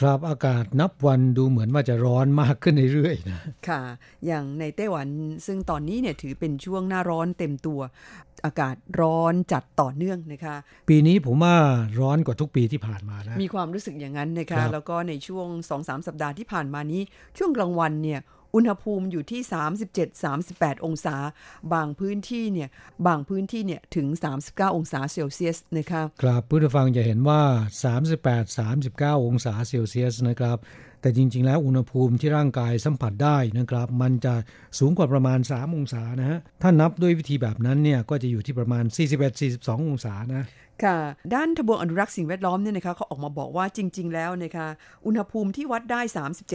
ครับอากาศนับวันดูเหมือนว่าจะร้อนมากขึ้นเรื่อยๆนะค่ะ อย่างในไต้หวันซึ่งตอนนี้เนี่ยถือเป็นช่วงหน้าร้อนเต็มตัว อากาศร้อนจัดต่อเนื่องนะคะ ปีนี้ผมว่าร้อนกว่าทุกปีที่ผ่านมานะมีความรู้สึกอย่างนั้นนะครัคะบแล้วก็ในช่วง2-3สัปดาห์ที่ผ่านมานี้ ช่วงกลางวันเนี่ย อุณหภูมิอยู่ที่ 37-38 องศา บางพื้นที่เนี่ย บางพื้นที่เนี่ย ถึง 39 องศาเซลเซียสนะคะ ครับผู้ฟังจะเห็นว่า 38-39 องศาเซลเซียสนะครับ แต่จริง ๆ แล้วอุณหภูมิที่ร่างกายสัมผัสได้นะครับ มันจะสูงกว่าประมาณ 3 องศานะฮะถ้านับด้วยวิธีแบบนั้นเนี่ยก็จะอยู่ที่ประมาณ 41-42 องศานะค่ะด้านทบวงอนุรักษ์สิ่งแวดล้อมเนี่ยนะคะเขาออกมาบอกว่าจริง ๆ แล้วนะคะอุณหภูมิที่วัดได้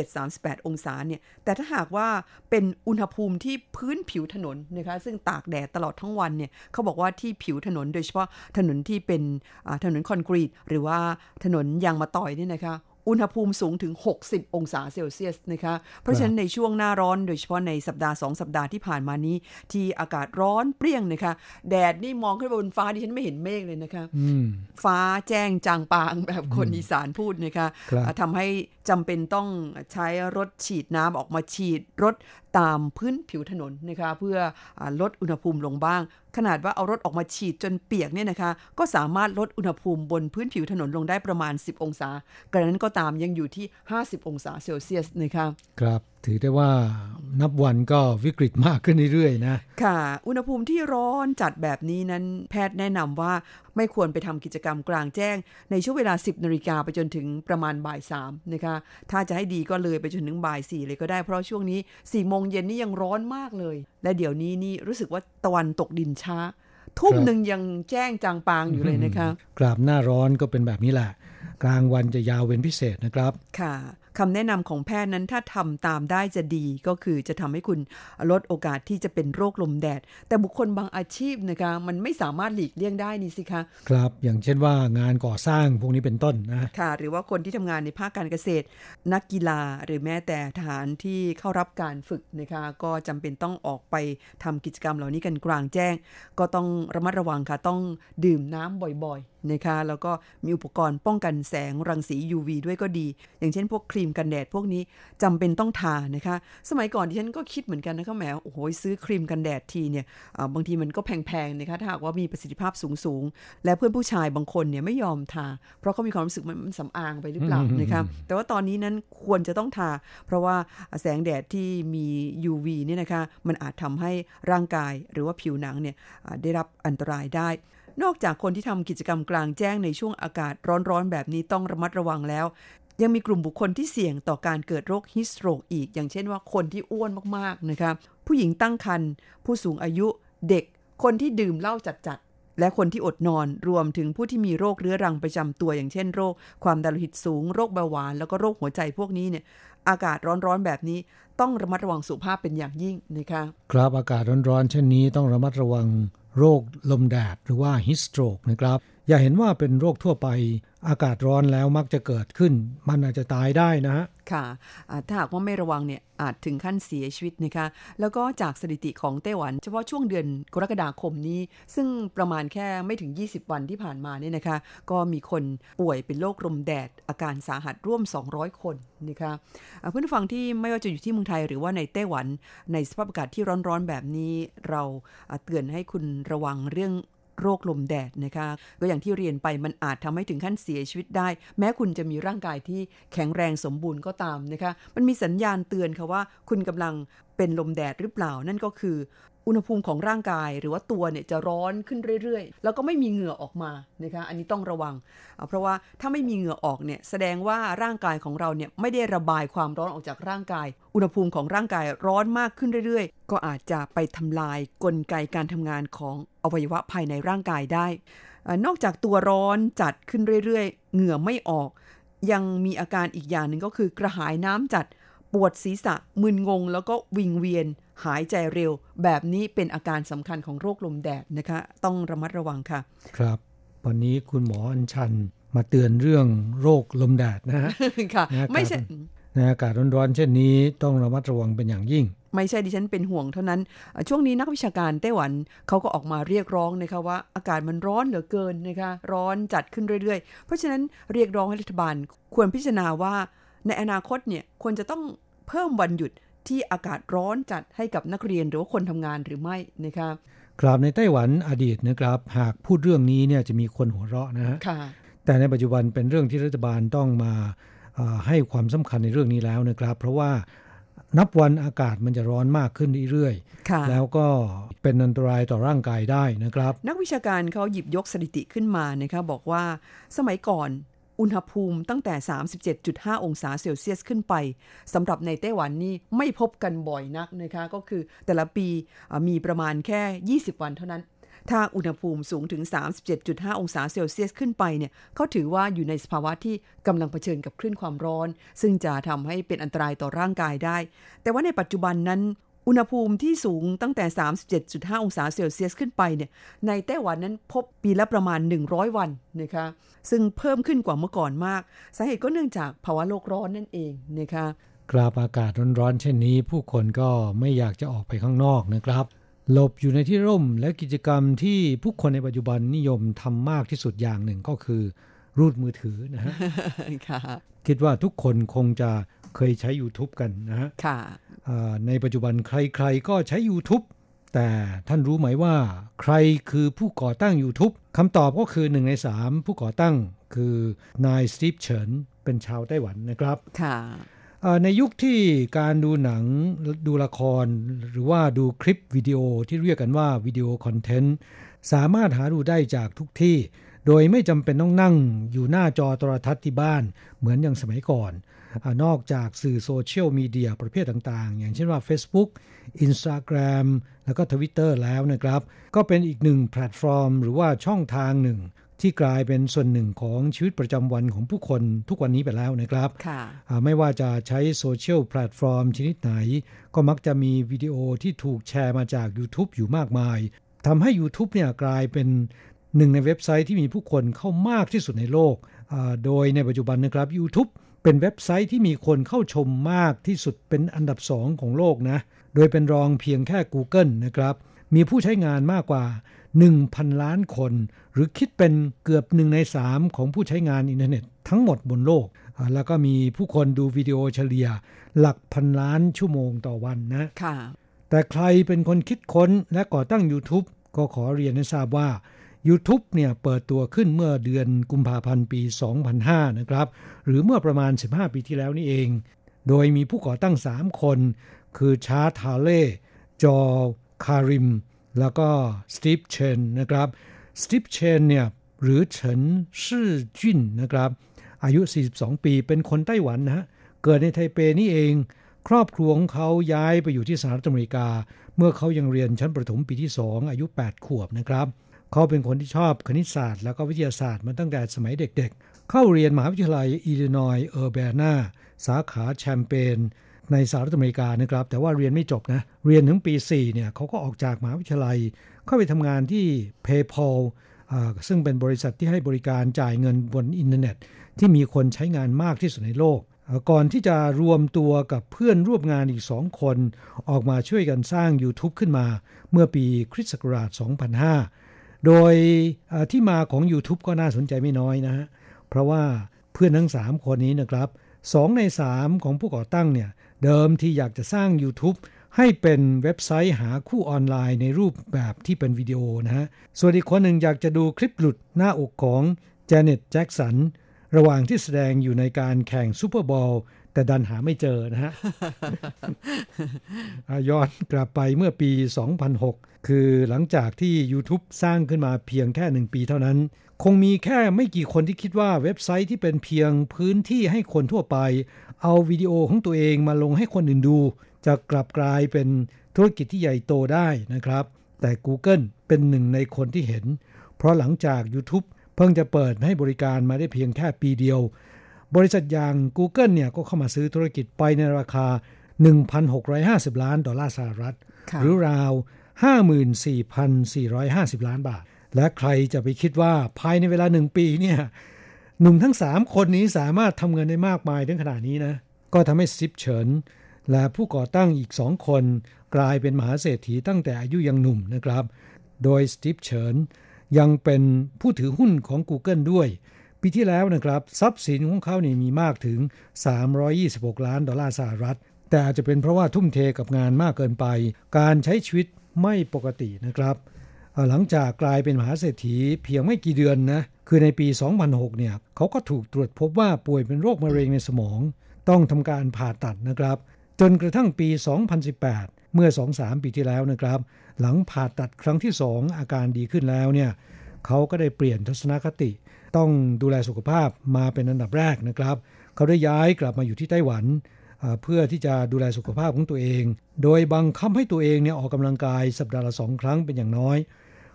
37-38 องศาเนี่ยแต่ถ้าหากว่าเป็นอุณหภูมิที่พื้นผิวถนนนะคะซึ่งตากแดดตลอดทั้งวันเนี่ยเขาบอกว่าที่ผิวถนนโดยเฉพาะถนนที่เป็นอ่าถนนคอนกรีต หรือว่าถนนยางมะตอยเนี่ยนะคะ อุณหภูมิสูงถึง 60 องศาเซลเซียสนะคะ เพราะฉะนั้นในช่วงหน้าร้อนโดยเฉพาะในสัปดาห์ 2 สัปดาห์ที่ผ่านมานี้ ที่อากาศร้อนเปรี้ยงนะคะ แดดนี่มองขึ้นไปบนฟ้าดิฉันไม่เห็นเมฆเลยนะคะอืมฟ้าแจ้งจางปางแบบคนอีสานพูดนะคะครับอ่าทำให้จำเป็นต้องใช้รถฉีดน้ำออกมาฉีดรถตามพื้นผิวถนนนะคะเพื่ออลดอุณหภูมิลงบ้าง ขนาดว่าเอารถออกมาฉีดจนเปียกเนี่ยนะคะก็สามารถลดอุณหภูมิบนพื้นผิวถนนลงได้ประมาณ 10 องศากระนั้นก็ตามยังอยู่ที่ 50 องศาเซลเซียสนะคะครับถือได้ว่านับวันก็วิกฤตมากขึ้นเรื่อยๆนะ ค่ะ อุณหภูมิที่ร้อนจัดแบบนี้นั้นแพทย์แนะนำว่าไม่ควรไปทำกิจกรรมกลางแจ้ง ในช่วงเวลา 10นาฬิกาไปจนถึงประมาณบ่าย3นะคะ ถ้าจะให้ดีก็เลยไปจนถึงบ่าย4เลยก็ได้เพราะช่วงนี้4โมงเย็นนี่ยังร้อนมากเลย และเดี๋ยวนี้นี่รู้สึกว่าตะวันตกดินช้า ทุ่มครับหนึ่งยังแจ้งจางปางอยู่เลยนะคะ กราบหน้าร้อนก็เป็นแบบนี้แหละ กลางวันจะยาวเป็นพิเศษนะครับ ค่ะ คำแนะนำของแพทย์นั้นถ้าทำตามได้จะดีก็คือจะทำให้คุณลดโอกาสที่จะเป็นโรคลมแดด แต่บุคคลบางอาชีพนะคะมันไม่สามารถหลีกเลี่ยงได้นี่สิคะครับอย่างเช่นว่างานก่อสร้างพวกนี้เป็นต้นนะค่ะหรือว่าคนที่ทำงานในภาคการเกษตร นักกีฬาหรือแม้แต่ทหารที่เข้ารับการฝึกนะคะก็จำเป็นต้องออกไปทำกิจกรรมเหล่านี้กันกลางแจ้ง ก็ต้องระมัดระวังค่ะต้องดื่มน้ำบ่อยๆนะคะแล้วก็มีอุปกรณ์ป้องกันแสงรังสี UV ด้วยก็ดี อย่างเช่นพวกครีมกันแดดพวกนี้จำเป็นต้องทานะคะ สมัยก่อนที่ฉันก็คิดเหมือนกันนะคะแหมโอ้โหซื้อครีมกันแดดทีเนี่ยอ่าบางทีมันก็แพงๆนะคะถ้าหากว่ามีประสิทธิภาพสูงๆ และเพื่อนผู้ชายบางคนเนี่ยไม่ยอมทา เพราะเขามีความรู้สึกมันมันสำอางไปหรือเปล่าอืมนะคะแต่ว่าตอนนี้นั้นควรจะต้องทา เพราะว่าแสงแดดที่มี UV เนี่ยนะคะมันอาจทำให้ร่างกายหรือว่าผิวหนังเนี่ยอ่าได้รับอันตรายได้นอกจากคนที่ทำกิจกรรมกลางแจ้งในช่วงอากาศร้อนๆ แบบนี้ต้องระมัดระวังแล้ว ยังมีกลุ่มบุคคลที่เสี่ยงต่อการเกิดโรคฮิสโตรกอีก อย่างเช่นว่าคนที่อ้วนมากๆนะคะผู้หญิงตั้งครรภ์ผู้สูงอายุเด็ก คนที่ดื่มเหล้าจัดๆและคนที่อดนอนรวมถึงผู้ที่มีโรคเรื้อรังประจำตัวอย่างเช่นโรค ความดันโลหิตสูง โรคเบาหวาน แล้วก็โรคหัวใจพวกนี้เนี่ยอากาศร้อนๆแบบนี้ต้องระมัดระวังสุขภาพเป็นอย่างยิ่งนะคะครับอากาศร้อนๆเช่นนี้ต้องระมัดระวังโรคลมแดดหรือว่าฮิสโตรกนะครับ อย่าเห็นว่าเป็นโรคทั่วไปอากาศร้อนแล้วมักจะเกิดขึ้น มันอาจจะตายได้นะฮะค่ะถ้าหากว่าไม่ระวังเนี่ยอาจถึงขั้นเสียชีวิตนะคะแล้วก็จากสถิติของไต้หวัน เฉพาะช่วงเดือนกรกฎาคมนี้ ซึ่งประมาณแค่ไม่ถึง 20 วันที่ผ่านมาเนี่ยนะคะ ก็มีคนป่วยเป็นโรคลมแดด อาการสาหัสร่วม 200 คนนะคะเพื่อนฟังที่ไม่ว่าจะอยู่ที่เมืองไทยหรือว่าในไต้หวันในสภาพอากาศที่ร้อนๆแบบนี้ เราเตือนให้คุณระวังเรื่อง โรคลมแดดนะคะ ก็อย่างที่เรียนไปมันอาจทำให้ถึงขั้นเสียชีวิตได้ แม้คุณจะมีร่างกายที่แข็งแรงสมบูรณ์ก็ตามนะคะ มันมีสัญญาณเตือนค่ะว่า คุณกำลังเป็นลมแดดหรือเปล่านั่นก็คือ อุณหภูมิของร่างกายหรือว่าตัวเนี่ยจะร้อนขึ้นเรื่อยๆ แล้วก็ไม่มีเหงื่อออกมานะคะอันนี้ต้องระวัง เพราะว่าถ้าไม่มีเหงื่อออกเนี่ยแสดงว่าร่างกายของเราเนี่ยไม่ได้ระบายความร้อนออกจากร่างกาย อุณหภูมิของร่างกายร้อนมากขึ้นเรื่อยๆ ก็อาจจะไปทำลายกลไกการทำงานของอวัยวะภายในร่างกายได้ นอกจากตัวร้อนจัดขึ้นเรื่อยๆ เหงื่อไม่ออก ยังมีอาการอีกอย่างหนึ่งก็คือกระหายน้ำจัด ปวดศีรษะมึนงง แล้วก็วิงเวียน หายใจเร็ว แบบนี้เป็นอาการสำคัญของโรคลมแดดนะคะ ต้องระมัดระวังค่ะ ครับ วันนี้คุณหมออัญชันมาเตือนเรื่องโรคลมแดดนะฮะค่ะ ไม่ใช่ในอากาศร้อนๆเช่นนี้ต้องระมัดระวังเป็นอย่างยิ่ง ไม่ใช่ดิฉันเป็นห่วงเท่านั้น ช่วงนี้นักวิชาการไต้หวันเขาก็ออกมาเรียกร้องนะคะว่าอากาศมันร้อนเหลือเกินนะคะ ร้อนจัดขึ้นเรื่อยๆ เพราะฉะนั้นเรียกร้องให้รัฐบาลควรพิจารณาว่า ในอนาคตเนี่ยควรจะต้องเพิ่มวันหยุดที่อากาศร้อนจัดให้กับนักเรียนหรือว่าคนทำงานหรือไม่นะครับครับในไต้หวันอดีตนะครับ หากพูดเรื่องนี้เนี่ยจะมีคนหัวเราะนะฮะแต่ในปัจจุบันเป็นเรื่องที่รัฐบาลต้องมาให้ความสำคัญในเรื่องนี้แล้วนะครับ เพราะว่านับวันอากาศมันจะร้อนมากขึ้นเรื่อยๆ แล้วก็เป็นอันตรายต่อร่างกายได้นะครับ นักวิชาการเขาหยิบยกสถิติขึ้นมานะครับบอกว่าสมัยก่อน อุณหภูมิตั้งแต่ 37.5 องศาเซลเซียสขึ้นไปสำหรับในไต้หวันนี่ไม่พบกันบ่อยนักนะคะก็คือแต่ละปีมีประมาณแค่ 20 วันเท่านั้น ถ้าอุณหภูมิสูงถึง 37.5 องศาเซลเซียสขึ้นไปเนี่ยเขาถือว่าอยู่ในสภาวะที่กำลังเผชิญกับคลื่นความร้อน ซึ่งจะทำให้เป็นอันตรายต่อร่างกายได้ แต่ว่าในปัจจุบันนั้น อุณหภูมิที่สูงตั้งแต่ 37.5 องศาเซลเซียสขึ้นไปเนี่ยในไต้หวันนั้นพบปีละประมาณ 100 วันนะคะซึ่งเพิ่มขึ้นกว่าเมื่อก่อนมาก สาเหตุก็เนื่องจากภาวะโลกร้อนนั่นเองนะคะกราบอากาศร้อนๆเช่นนี้ ผู้คนก็ไม่อยากจะออกไปข้างนอกนะครับหลบอยู่ในที่ร่มและกิจกรรมที่ผู้คนในปัจจุบันนิยมทำมากที่สุดอย่างหนึ่งก็คือ รูดมือถือนะฮะคิดว่าทุกคนคงจะเคยใช้ YouTube กันนะฮะ ในปัจจุบันใครๆก็ใช้ YouTube แต่ท่านรู้ไหมว่า ใครคือผู้ก่อตั้ง YouTube คำตอบก็คือหนึ่งในสามผู้ก่อตั้งคือนายสตีฟเฉินเป็นชาวไต้หวันนะครับค่ะในยุคที่การดูหนังดูละคร หรือว่าดูคลิปวิดีโอที่เรียกกันว่าวิดีโอคอนเทนต์สามารถหาดูได้จากทุกที่ โดยไม่จำเป็นต้องนั่งอยู่หน้าจอโทรทัศน์ที่บ้านเหมือนอย่างสมัยก่อนอ นอกจากสื่อโซเชียลมีเดียประเภทต่างๆ อย่างเช่นว่า Facebook Instagram แล้วก็ Twitter แล้วนะครับ ก็เป็นอีกหนึ่งแพลตฟอร์ม หรือว่าช่องทางหนึ่ง ที่กลายเป็นส่วนหนึ่งของชีวิตประจำวันของผู้คนทุกวันนี้ไปแล้วนะครับไม่ว่าจะใช้โซเชียลแพลตฟอร์มชนิดไหน ก็มักจะมีวิดีโอที่ถูกแชร์มาจาก YouTube อยู่มากมายทำให้ YouTube เนี่ยกลายเป็นหนึ่งในเว็บไซต์ที่มีผู้คนเข้ามากที่สุดในโลก โดยในปัจจุบันนะครับ YouTube เป็นเว็บไซต์ที่มีคนเข้าชมมากที่สุดเป็นอันดับสองของโลกนะ โดยเป็นรองเพียงแค่ Google นะครับ มีผู้ใช้งานมากกว่า 1,000 ล้านคน หรือคิดเป็นเกือบหนึ่งในสามของผู้ใช้งานอินเทอร์เน็ตทั้งหมดบนโลก แล้วก็มีผู้คนดูวิดีโอเฉลี่ย หลักพันล้านชั่วโมงต่อวันนะค่ะแต่ใครเป็นคนคิดค้นและก่อตั้ง YouTube ก็ขอเรียนให้ทราบว่า YouTube เนี่ยเปิดตัวขึ้นเมื่อเดือนกุมภาพันธ์ปี 2005 นะครับ หรือเมื่อประมาณ 15 ปีที่แล้วนี่เอง โดยมีผู้ก่อตั้ง 3 คน คือชาทาเล่จอคาริม แล้วก็สตีฟเชนนะครับสตีฟเชนเนี่ยหรือเฉินซื่อจวิ้นนะครับ อายุ 42 ปีเป็นคนไต้หวันนะฮะเกิดในไทเปนี่เอง ครอบครัวของเขาย้ายไปอยู่ที่สหรัฐอเมริกา เมื่อเขายังเรียนชั้นประถมปีที่ 2 อายุ 8 ขวบนะครับ เขาเป็นคนที่ชอบคณิตศาสตร์ แล้วก็วิทยาศาสตร์มาตั้งแต่สมัยเด็กๆ เข้าเรียนมหาวิทยาลัยอิลลินอยเออร์แบนาสาขาแชมเปญในสหรัฐอเมริกานะครับ แต่ว่าเรียนไม่จบนะ เรียนถึงปี 4 เนี่ยเขาก็ออกจากมหาวิทยาลัย เข้าไปทำงานที่ PayPal ซึ่งเป็นบริษัทที่ให้บริการจ่ายเงินบนอินเทอร์เน็ต ที่มีคนใช้งานมากที่สุดในโลก ก่อนที่จะรวมตัวกับเพื่อนร่วมงานอีกสองคน ออกมาช่วยกันสร้าง YouTube ขึ้นมา เมื่อปีคริสต์ศักราช2005 โดยที่มาของ YouTube ก็น่าสนใจไม่น้อยนะฮะ เพราะว่าเพื่อนทั้ง 3 คนนี้นะครับสองใน 3 ของผู้ก่อตั้งเนี่ยเดิมที่อยากจะสร้าง YouTube ให้เป็นเว็บไซต์หาคู่ออนไลน์ในรูปแบบที่เป็นวิดีโอนะฮะ ส่วนอีกคนหนึ่งอยากจะดูคลิปหลุดหน้าอกของเจเน็ตแจ็กสันระหว่างที่แสดงอยู่ในการแข่งซูเปอร์บอล แต่ดันหาไม่เจอนะฮะย้อนกลับไปเมื่อปี 2006 คือหลังจากที่ YouTube สร้างขึ้นมาเพียงแค่หนึ่งปีเท่านั้น คงมีแค่ไม่กี่คนที่คิดว่าเว็บไซต์ที่เป็นเพียงพื้นที่ให้คนทั่วไป เอาวิดีโอของตัวเองมาลงให้คนอื่นดู จะกลับกลายเป็นธุรกิจที่ใหญ่โตได้นะครับ แต่ Google เป็นหนึ่งในคนที่เห็น เพราะหลังจาก YouTube เพิ่งจะเปิดให้บริการมาได้เพียงแค่ปีเดียว บริษัทอย่าง Google เนี่ยก็เข้ามาซื้อธุรกิจไปในราคา 1,650 ล้านดอลลาร์สหรัฐ หรือราว 54,450 ล้านบาท และใครจะไปคิดว่าภายในเวลาหนึ่งปีเนี่ยหนุ่มทั้ง 3 คนนี้สามารถทำเงินได้มากมายถึงขนาดนี้นะ ก็ทำให้ซิปเฉินและผู้ก่อตั้งอีกสองคนกลายเป็นมหาเศรษฐีตั้งแต่อายุยังหนุ่มนะครับ โดยสตีฟเฉินยังเป็นผู้ถือหุ้นของ Google ด้วย ปีที่แล้วนะครับทรัพย์สินของเขาเนี่มีมากถึง 326 ล้านดอลลาร์สหรัฐ แต่อาจจะเป็นเพราะว่าทุ่มเทกับงานมากเกินไป การใช้ชีวิตไม่ปกตินะครับ หลังจากกลายเป็นมหาเศรษฐีเพียงไม่กี่เดือนนะคือในปี 2006 เนี่ยเขาก็ถูกตรวจพบว่าป่วยเป็นโรคมะเร็งในสมอง ต้องทำการผ่าตัดนะครับ จนกระทั่งปี 2018 เมื่อ 2-3 ปีที่แล้วนะครับ หลังผ่าตัดครั้งที่ 2 อาการดีขึ้นแล้วเนี่ยเขาก็ได้เปลี่ยนทัศนคติ ต้องดูแลสุขภาพมาเป็นอันดับแรกนะครับ เขาได้ย้ายกลับมาอยู่ที่ไต้หวัน เพื่อที่จะดูแลสุขภาพของตัวเอง โดยบังคับให้ตัวเองเนี่ยออกกำลังกายสัปดาห์ละสองครั้งเป็นอย่างน้อย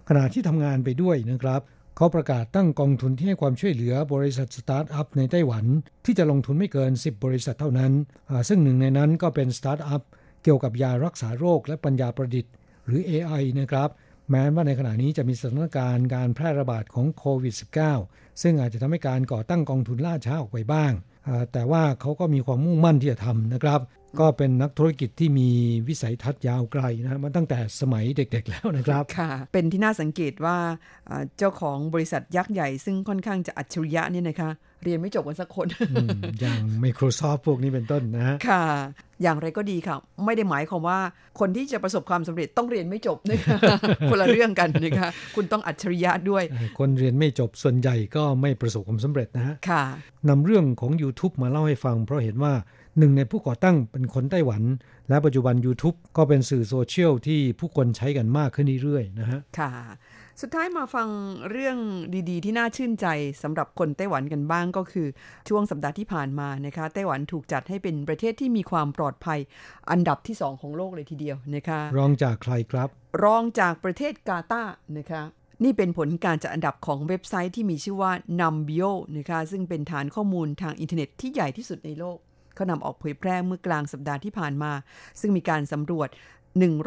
ขณะที่ทำงานไปด้วยนะครับ เขาประกาศตั้งกองทุนที่ให้ความช่วยเหลือบริษัทสตาร์ทอัพในไต้หวัน ที่จะลงทุนไม่เกิน 10 บริษัทเท่านั้น ซึ่งหนึ่งในนั้นก็เป็นสตาร์ทอัพเกี่ยวกับยารักษาโรคและปัญญาประดิษฐ์ หรือ AI นะครับ แม้ว่าในขณะนี้จะมีสถานการณ์การแพร่ระบาดของโควิด -19 ซึ่งอาจจะทำให้การก่อตั้งกองทุนล่าช้าออกไปบ้าง แต่ว่าเขาก็มีความมุ่งมั่นที่จะทำนะครับ ก็เป็นนักธุรกิจที่มีวิสัยทัศน์ยาวไกลนะมันตั้งแต่สมัยเด็กๆแล้วนะครับค่ะ เป็นที่น่าสังเกตว่าเจ้าของบริษัทยักษ์ใหญ่ซึ่งค่อนข้างจะอัจฉริยะนี่นะคะ เรียนไม่จบกันสักคน อย่าง Microsoft พวกนี้เป็นต้นนะค่ะ อย่างไรก็ดีค่ะ ไม่ได้หมายความว่าคนที่จะประสบความสำเร็จต้องเรียนไม่จบนะคะคนละเรื่องกันนะคะคุณต้องอัจฉริยะด้วย คนเรียนไม่จบส่วนใหญ่ก็ไม่ประสบความสำเร็จนะฮะค่ะนำเรื่องของ YouTube มาเล่าให้ฟัง เพราะเห็นว่า หนึ่งในผู้ก่อตั้งเป็นคนไต้หวัน และปัจจุบัน YouTube ก็เป็นสื่อโซเชียลที่ผู้คนใช้กันมากขึ้นเรื่อยๆนะฮะ ค่ะ สุดท้ายมาฟังเรื่องดีๆ ที่น่าชื่นใจสำหรับคนไต้หวันกันบ้างก็คือ ช่วงสัปดาห์ที่ผ่านมานะคะไต้หวันถูกจัดให้เป็นประเทศที่มีความปลอดภัย อันดับที่ 2 ของโลกเลยทีเดียวนะคะรองจากใครครับ รองจากประเทศกาตาร์นะคะนี่เป็นผลการจัดอันดับของเว็บไซต์ที่มีชื่อว่า Numbeo นะคะซึ่งเป็นฐานข้อมูลทางอินเทอร์เน็ตที่ใหญ่ที่สุดในโลก เขานำออกเผยแพร่เมื่อกลางสัปดาห์ที่ผ่านมา ซึ่งมีการสำรวจ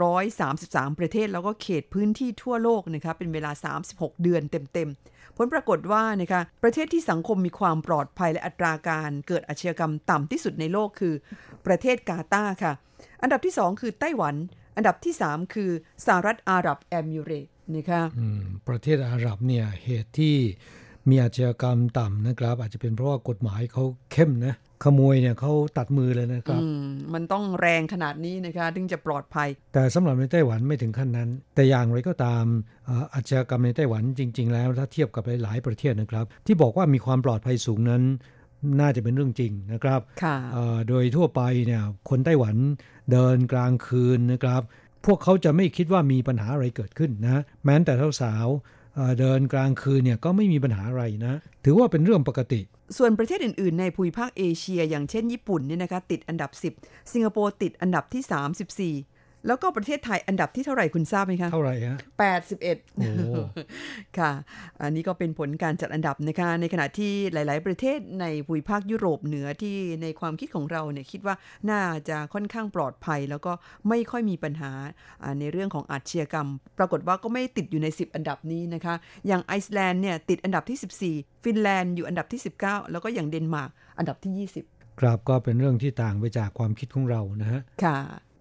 133 ประเทศแล้วก็เขตพื้นที่ทั่วโลกนะคะเป็นเวลา 36 เดือนเต็มๆ ผลปรากฏว่านะคะประเทศที่สังคมมีความปลอดภัยและอัตราการเกิดอาชญากรรมต่ำที่สุดในโลกคือ ประเทศกาตาร์ค่ะ อันดับที่ 2 คือไต้หวัน อันดับที่ 3 คือสหรัฐอาหรับเอมิเรตนะคะประเทศอาหรับเนี่ยเหตุที่มีอาชญากรรมต่ำนะครับ อาจจะเป็นเพราะว่ากฎหมายเขาเข้มนะ ขโมยเนี่ยเขาตัดมือเลยนะครับมันต้องแรงขนาดนี้นะคะถึงจะปลอดภัย แต่สำหรับในไต้หวันไม่ถึงขั้นนั้น แต่อย่างไรก็ตามอาชญากรรมในไต้หวันจริง ๆ แล้วถ้าเทียบกับหลายประเทศนะครับ ที่บอกว่ามีความปลอดภัยสูงนั้น น่าจะเป็นเรื่องจริงนะครับโดยทั่วไปเนี่ยคนไต้หวันเดินกลางคืนนะครับ พวกเขาจะไม่คิดว่ามีปัญหาอะไรเกิดขึ้นนะแม้แต่สาวเดินกลางคืนเนี่ยก็ไม่มีปัญหาอะไรนะ ถือว่าเป็นเรื่องปกติ ส่วนประเทศอื่นๆ ในภูมิภาคเอเชีย อย่างเช่นญี่ปุ่นเนี่ยนะคะติดอันดับ 10 สิงคโปร์ติดอันดับที่ 34 แล้วก็ประเทศไทยอันดับที่เท่าไหร่คุณทราบไหมคะเท่าไหร่ฮะ81โอ้ค่ะ อันนี้ก็เป็นผลการจัดอันดับนะคะในขณะที่หลาย ๆ ประเทศในภูมิภาคยุโรปเหนือที่ในความคิดของเราเนี่ยคิดว่าน่าจะค่อนข้างปลอดภัย แล้วก็ไม่ค่อยมีปัญหาอ่าในเรื่องของอาชญากรรม ปรากฏว่าก็ไม่ติดอยู่ใน 10 อันดับนี้นะคะ อย่างไอซ์แลนด์เนี่ยติดอันดับที่ 14 ฟินแลนด์อยู่อันดับที่ 19 แล้วก็อย่างเดนมาร์กอันดับที่ 20 ครับก็เป็นเรื่องที่ต่างไปจากความคิดของเรานะฮะค่ะ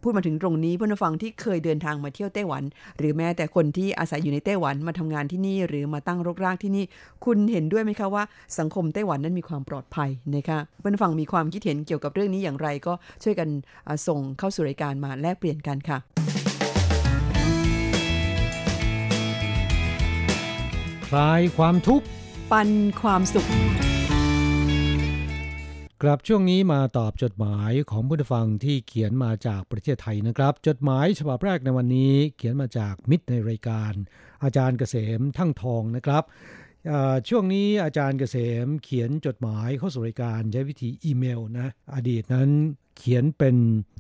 พูดมาถึงตรงนี้เพื่อนผู้ฟังที่เคยเดินทางมาเที่ยวไต้หวัน หรือแม้แต่คนที่อาศัยอยู่ในไต้หวันมาทำงานที่นี่หรือมาตั้งรกรากที่นี่ คุณเห็นด้วยไหมคะว่าสังคมไต้หวันนั้นมีความปลอดภัยนะคะเพื่อนผู้ฟังมีความคิดเห็นเกี่ยวกับเรื่องนี้อย่างไรก็ช่วยกันอ่าส่งเข้าสู่รายการมาแลกเปลี่ยนกันค่ะคลายความทุกข์ปันความสุข กลับช่วงนี้มาตอบจดหมายของผู้ฟังที่เขียนมาจากประเทศไทยนะครับ จดหมายฉบับแรกในวันนี้เขียนมาจากมิตรในรายการ อาจารย์เกษมทั้งทองนะครับ ช่วงนี้อาจารย์เกษมเขียนจดหมายเข้าสู่รายการใช้วิธีอีเมลนะอดีตนั้นเขียนเป็น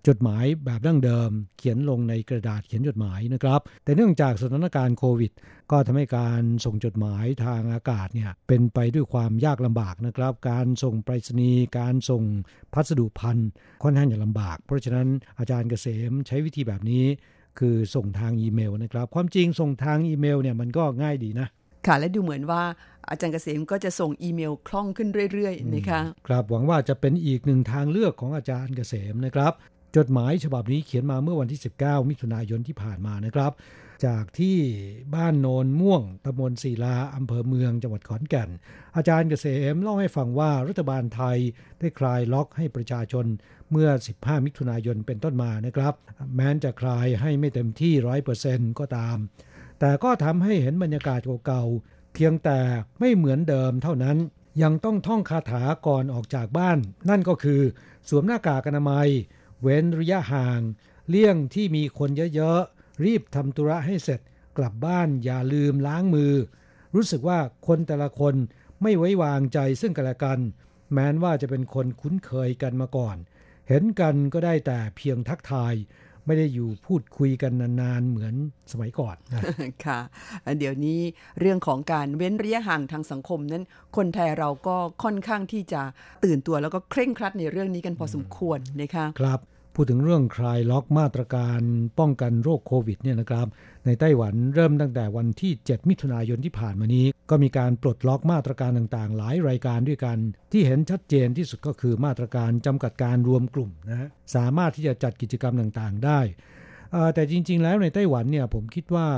จดหมายแบบดั้งเดิม เขียนลงในกระดาษเขียนจดหมายนะครับ แต่เนื่องจากสถานการณ์โควิด ก็ทำให้การส่งจดหมายทางอากาศเนี่ยเป็นไปด้วยความยากลำบากนะครับ การส่งไปรษณีย์การส่งพัสดุพันธ์ค่อนข้างจะลำบาก เพราะฉะนั้นอาจารย์เกษมใช้วิธีแบบนี้ คือส่งทางอีเมลนะครับ ความจริงส่งทางอีเมลเนี่ยมันก็ง่ายดีนะ ค่ะและดูเหมือนว่าอาจารย์เกษมก็จะส่งอีเมลคล่องขึ้นเรื่อยๆนะคะครับหวังว่าจะเป็นอีกหนึ่งทางเลือกของอาจารย์เกษมนะครับ จดหมายฉบับนี้เขียนมาเมื่อวันที่ 19 มิถุนายนที่ผ่านมานะครับ จากที่บ้านโนนม่วงตำบลศิลาอำเภอเมืองจังหวัดขอนแก่น อาจารย์เกษมเล่าให้ฟังว่ารัฐบาลไทยได้คลายล็อกให้ประชาชนเมื่อ 15 มิถุนายนเป็นต้นมานะครับ แม้จะคลายให้ไม่เต็มที่100%ก็ตาม แต่ก็ทำให้เห็นบรรยากาศเก่าๆเพียงแต่ไม่เหมือนเดิมเท่านั้น ยังต้องท่องคาถาก่อนออกจากบ้าน นั่นก็คือ สวมหน้ากากอนามัย เว้นระยะห่าง เลี่ยงที่มีคนเยอะๆ รีบทำธุระให้เสร็จ กลับบ้านอย่าลืมล้างมือ รู้สึกว่าคนแต่ละคนไม่ไว้วางใจซึ่งกันและกัน แม้นว่าจะเป็นคนคุ้นเคยกันมาก่อน เห็นกันก็ได้แต่เพียงทักทาย ไม่ได้อยู่พูดคุยกันนานๆเหมือนสมัยก่อนนะค่ะ เดี๋ยวนี้เรื่องของการเว้นระยะห่างทางสังคมนั้น คนไทยเราก็ค่อนข้างที่จะตื่นตัวแล้วก็เคร่งครัดในเรื่องนี้กันพอสมควรนะคะครับ พูดถึงเรื่องคลายล็อกมาตรการป้องกันโรคโควิดเนี่ยนะครับ ในไต้หวันเริ่มตั้งแต่วันที่ 7 มิถุนายนที่ผ่านมานี้ ก็มีการปลดล็อกมาตรการต่างๆ หลายรายการด้วยกัน ที่เห็นชัดเจนที่สุดก็คือมาตรการจำกัดการรวมกลุ่มนะสามารถที่จะจัดกิจกรรมต่างๆ ได้แต่จริง ๆ แล้วในไต้หวันเนี่ยผมคิดว่า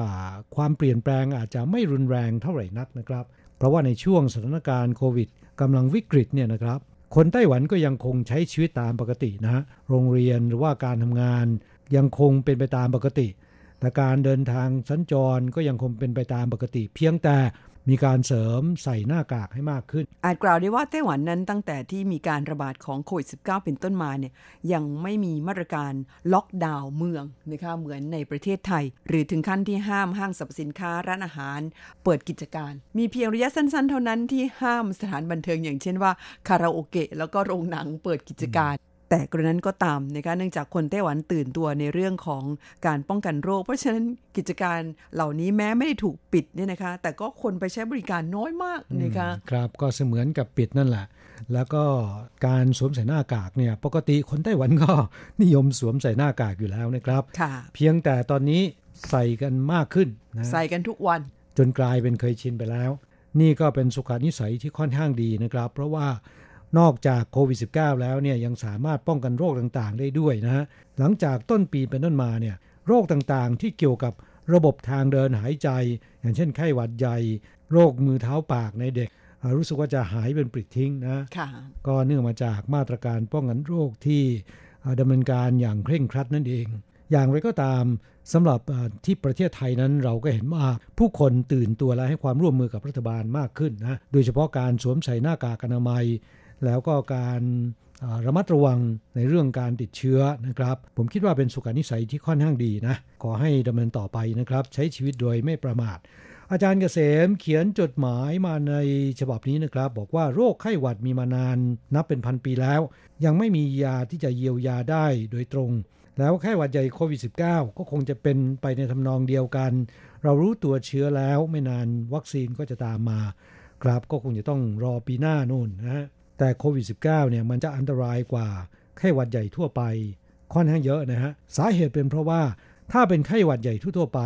ความเปลี่ยนแปลงอาจจะไม่รุนแรงเท่าไหร่นักนะครับ เพราะว่าในช่วงสถานการณ์โควิดกำลังวิกฤตเนี่ยนะครับ คนไต้หวันก็ยังคงใช้ชีวิตตามปกตินะฮะ โรงเรียนหรือว่าการทำงานยังคงเป็นไปตามปกติ แต่การเดินทางสัญจรก็ยังคงเป็นไปตามปกติ เพียงแต่ มีการเสริมใส่หน้ากากให้มากขึ้น อาจกล่าวได้ว่าไต้หวันนั้นตั้งแต่ที่มีการระบาดของโควิด -19 เป็นต้นมาเนี่ยยังไม่มีมาตรการล็อกดาวน์เมืองนะคะเหมือนในประเทศไทย หรือถึงขั้นที่ห้ามห้างสรรพสินค้าร้านอาหาร เปิดกิจการ มีเพียงระยะสั้น ๆ เท่านั้นที่ห้ามสถานบันเทิงอย่างเช่นว่าคาราโอเกะแล้วก็โรงหนังเปิดกิจการ แต่กระนั้นก็ตามนะคะเนื่องจากคนไต้หวันตื่นตัวในเรื่องของการป้องกันโรค เพราะฉะนั้นกิจการเหล่านี้แม้ไม่ได้ถูกปิดเนี่ยนะคะ แต่ก็คนไปใช้บริการน้อยมากนะคะครับก็เสมือนกับปิดนั่นแหละ แล้วก็การสวมใส่หน้ากากเนี่ยปกติคนไต้หวันก็นิยมสวมใส่หน้ากากอยู่แล้วนะครับค่ะเพียงแต่ตอนนี้ใส่กันมากขึ้นนะใส่กันทุกวัน จนกลายเป็นเคยชินไปแล้ว นี่ก็เป็นสุขานิสัยที่ค่อนข้างดีนะครับ เพราะว่า นอกจากโควิด -19 แล้วเนี่ยยังสามารถป้องกันโรคต่างๆ ได้ด้วยนะฮะหลังจากต้นปีเป็นต้นมาเนี่ยโรคต่างๆ ที่เกี่ยวกับระบบทางเดินหายใจ อย่างเช่นไข้หวัดใหญ่ โรคมือเท้าปากในเด็กอ่ารู้สึกว่าจะหายเป็นปลิดทิ้งนะค่ะก็เนื่องมาจากมาตรการป้องกันโรคที่อ่าดำเนินการอย่างเคร่งครัดนั่นเอง อย่างไรก็ตามสำหรับอ่าที่ประเทศไทยนั้นเราก็เห็นว่าผู้คนตื่นตัวและให้ความร่วมมือกับรัฐบาลมากขึ้นนะโดยเฉพาะการสวมใส่หน้ากากอนามัย แล้วก็การระมัดระวังในเรื่องการติดเชื้อนะครับ ผมคิดว่าเป็นสุขนิสัยที่ค่อนข้างดีนะ ขอให้ดำเนินต่อไปนะครับ ใช้ชีวิตโดยไม่ประมาท อาจารย์เกษมเขียนจดหมายมาในฉบับนี้นะครับ บอกว่าโรคไข้หวัดมีมานาน นับเป็นพันปีแล้ว ยังไม่มียาที่จะเยียวยาได้โดยตรง แล้วไข้หวัดใหญ่โควิด -19 ก็คงจะเป็นไปในทำนองเดียวกัน เรารู้ตัวเชื้อแล้วไม่นานวัคซีนก็จะตามมา ครับก็คงจะต้องรอปีหน้านู่นนะ แต่โควิด -19 เนี่ยมันจะอันตรายกว่าไข้หวัดใหญ่ทั่วไป ค่อนข้างเยอะนะฮะ สาเหตุเป็นเพราะว่าถ้าเป็นไข้หวัดใหญ่ทั่วไป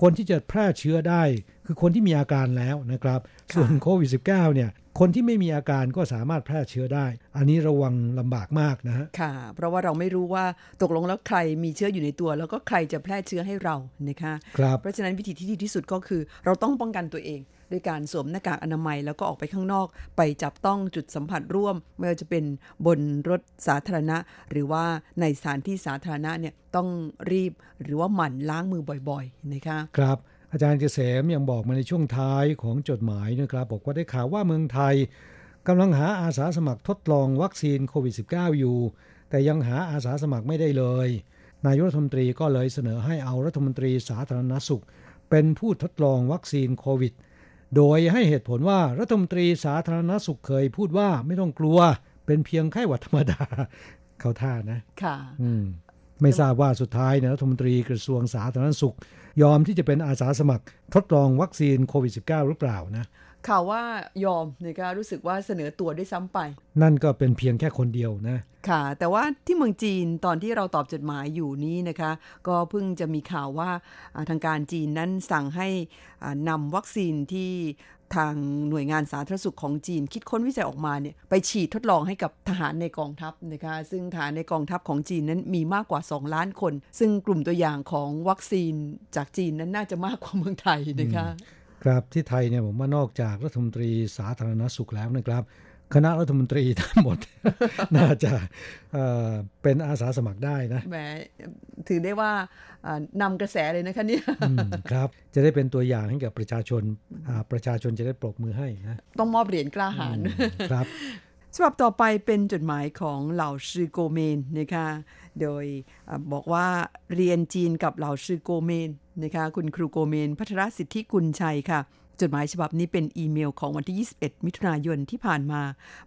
คนที่จะแพร่เชื้อได้ คือคนที่มีอาการแล้วนะครับ ส่วนโควิด -19 เนี่ย คนที่ไม่มีอาการก็สามารถแพร่เชื้อได้ อันนี้ระวังลำบากมากนะฮะ ค่ะ เพราะว่าเราไม่รู้ว่าตกลงแล้วใครมีเชื้ออยู่ในตัว แล้วก็ใครจะแพร่เชื้อให้เรานะคะครับเพราะฉะนั้นวิธีที่ดีที่สุดก็คือ เราต้องป้องกันตัวเองด้วยการสวมหน้ากากอนามัยแล้วก็ออกไปข้างนอก ไปจับต้องจุดสัมผัสร่วม ไม่ว่าจะเป็นบนรถสาธารณะ หรือว่าในสถานที่สาธารณะเนี่ยต้องรีบหรือว่าหมั่นล้างมือบ่อยๆนะคะครับ อาจารย์เกษมยังบอกมาในช่วงท้ายของจดหมายนะครับบอกว่าได้ข่าวว่าเมืองไทยกำลังหาอาสาสมัครทดลองวัคซีนโควิด -19 อยู่ แต่ยังหาอาสาสมัครไม่ได้เลย นายรัฐมนตรีก็เลยเสนอให้เอารัฐมนตรีสาธารณสุข เป็นผู้ทดลองวัคซีนโควิด โดยให้เหตุผลว่ารัฐมนตรีสาธารณสุขเคยพูดว่าไม่ต้องกลัว เป็นเพียงไข้หวัดธรรมดา เขาท่านะ ค่ะอืม ไม่ทราบว่าสุดท้ายเนี่ยรัฐมนตรีกระทรวงสาธารณสุข ยอมที่จะเป็นอาสาสมัคร ทดลองวัคซีนโควิด -19 หรือเปล่านะข่าวว่ายอมนะคะรู้สึกว่าเสนอตัวด้วยซ้ำไป นั่นก็เป็นเพียงแค่คนเดียวนะ ค่ะ แต่ว่าที่เมืองจีนตอนที่เราตอบจดหมายอยู่นี้นะคะ ก็เพิ่งจะมีข่าวว่าทางการจีนนั้นสั่งให้นำวัคซีนที่ ทางหน่วยงานสาธารณสุขของจีน คิดค้นวิจัยออกมาเนี่ยไปฉีดทดลองให้กับทหารในกองทัพนะคะซึ่งทหารในกองทัพของจีนนั้นมีมากกว่า 2 ล้านคน ซึ่งกลุ่มตัวอย่างของวัคซีนจากจีนนั้นน่าจะมากกว่าเมืองไทยนะคะครับที่ไทยเนี่ยผมว่านอกจากรัฐมนตรีสาธารณสุขแล้วนะครับ คณะรัฐมนตรีทั้งหมด น่าจะเป็นอาสาสมัครได้นะแหมถือได้ว่านำกระแสเลยนะคะเนี่ยครับ จะได้เป็นตัวอย่างให้กับประชาชนประชาชนจะได้ปรบมือให้นะต้องมอบเหรียญกล้าหาญครับฉบับต่อไปเป็นจดหมายของเหล่าชื่อโกเมนนะคะโดยบอกว่าเรียนจีนกับเหล่าชื่อโกเมนนะคะคุณครูโกเมน พัทรสิทธิกุลชัยค่ะ จดหมายฉบับนี้เป็นอีเมลของวันที่ 21 มิถุนายนที่ผ่านมา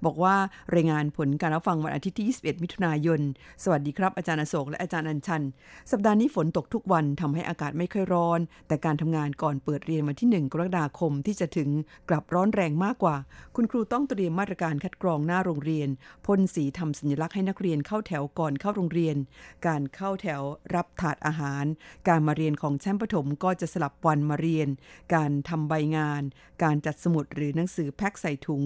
บอกว่ารายงานผลการรับฟังวันอาทิตย์ที่ 21 มิถุนายน สวัสดีครับอาจารย์อโศกและอาจารย์อัญชัน สัปดาห์นี้ฝนตกทุกวันทำให้อากาศไม่ค่อยร้อน แต่การทำงานก่อนเปิดเรียนวันที่ 1 กรกฎาคมที่จะถึงกลับร้อนแรงมากกว่า คุณครูต้องเตรียมมาตรการคัดกรองหน้าโรงเรียนพ่นสีทำสัญลักษณ์ให้นักเรียนเข้าแถวก่อนเข้าโรงเรียน การเข้าแถวรับถาดอาหาร การมาเรียนของชั้นประถมก็จะสลับวันมาเรียน การทำใบงานการจัดสมุดหรือหนังสือแพ็คใส่ถุง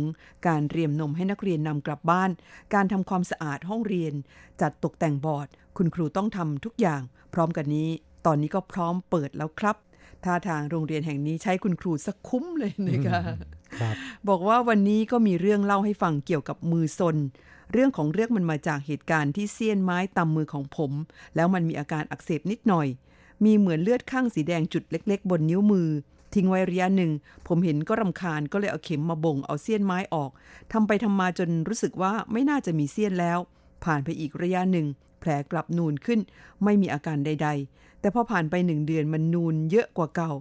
การเรียมนมให้นักเรียนนำกลับบ้าน การทำความสะอาดห้องเรียน จัดตกแต่งบอร์ด คุณครูต้องทำทุกอย่าง พร้อมกันนี้ ตอนนี้ก็พร้อมเปิดแล้วครับท่าทางโรงเรียนแห่งนี้ใช้คุณครูสักคุ้มเลยนะคะบอกว่าวันนี้ก็มีเรื่องเล่าให้ฟังเกี่ยวกับมือซน เรื่องของเรื่องมันมาจากเหตุการณ์ที่เสี้ยนไม้ตำมือของผม แล้วมันมีอาการอักเสบนิดหน่อย มีเหมือนเลือดข้างสีแดงจุดเล็ก ๆ บนนิ้วมือ ทิ้งไว้ระยะหนึ่ง ผมเห็นก็รำคาญก็เลยเอาเข็มมาบ่งเอาเสี้ยนไม้ออกทำไปทำมาจนรู้สึกว่าไม่น่าจะมีเสี้ยนแล้ว ผ่านไปอีกระยะหนึ่ง แผลกลับนูนขึ้น ไม่มีอาการใด ๆ แต่พอผ่านไปหนึ่งเดือนมันนูนเยอะกว่าเก่า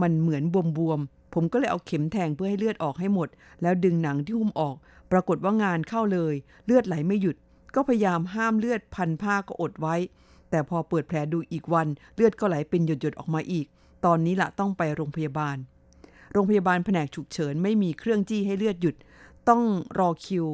มันเหมือนบวมๆผมก็เลยเอาเข็มแทงเพื่อให้เลือดออกให้หมด แล้วดึงหนังที่หุ้มออก ปรากฏว่างานเข้าเลย เลือดไหลไม่หยุด ก็พยายามห้ามเลือดพันผ้าก็อดไว้ แต่พอเปิดแผลดูอีกวัน เลือดก็ไหลเป็นหยดๆออกมาอีก ตอนนี้ละต้องไปโรงพยาบาล โรงพยาบาลแผนกฉุกเฉินไม่มีเครื่องจี้ให้เลือดหยุด ต้องรอคิว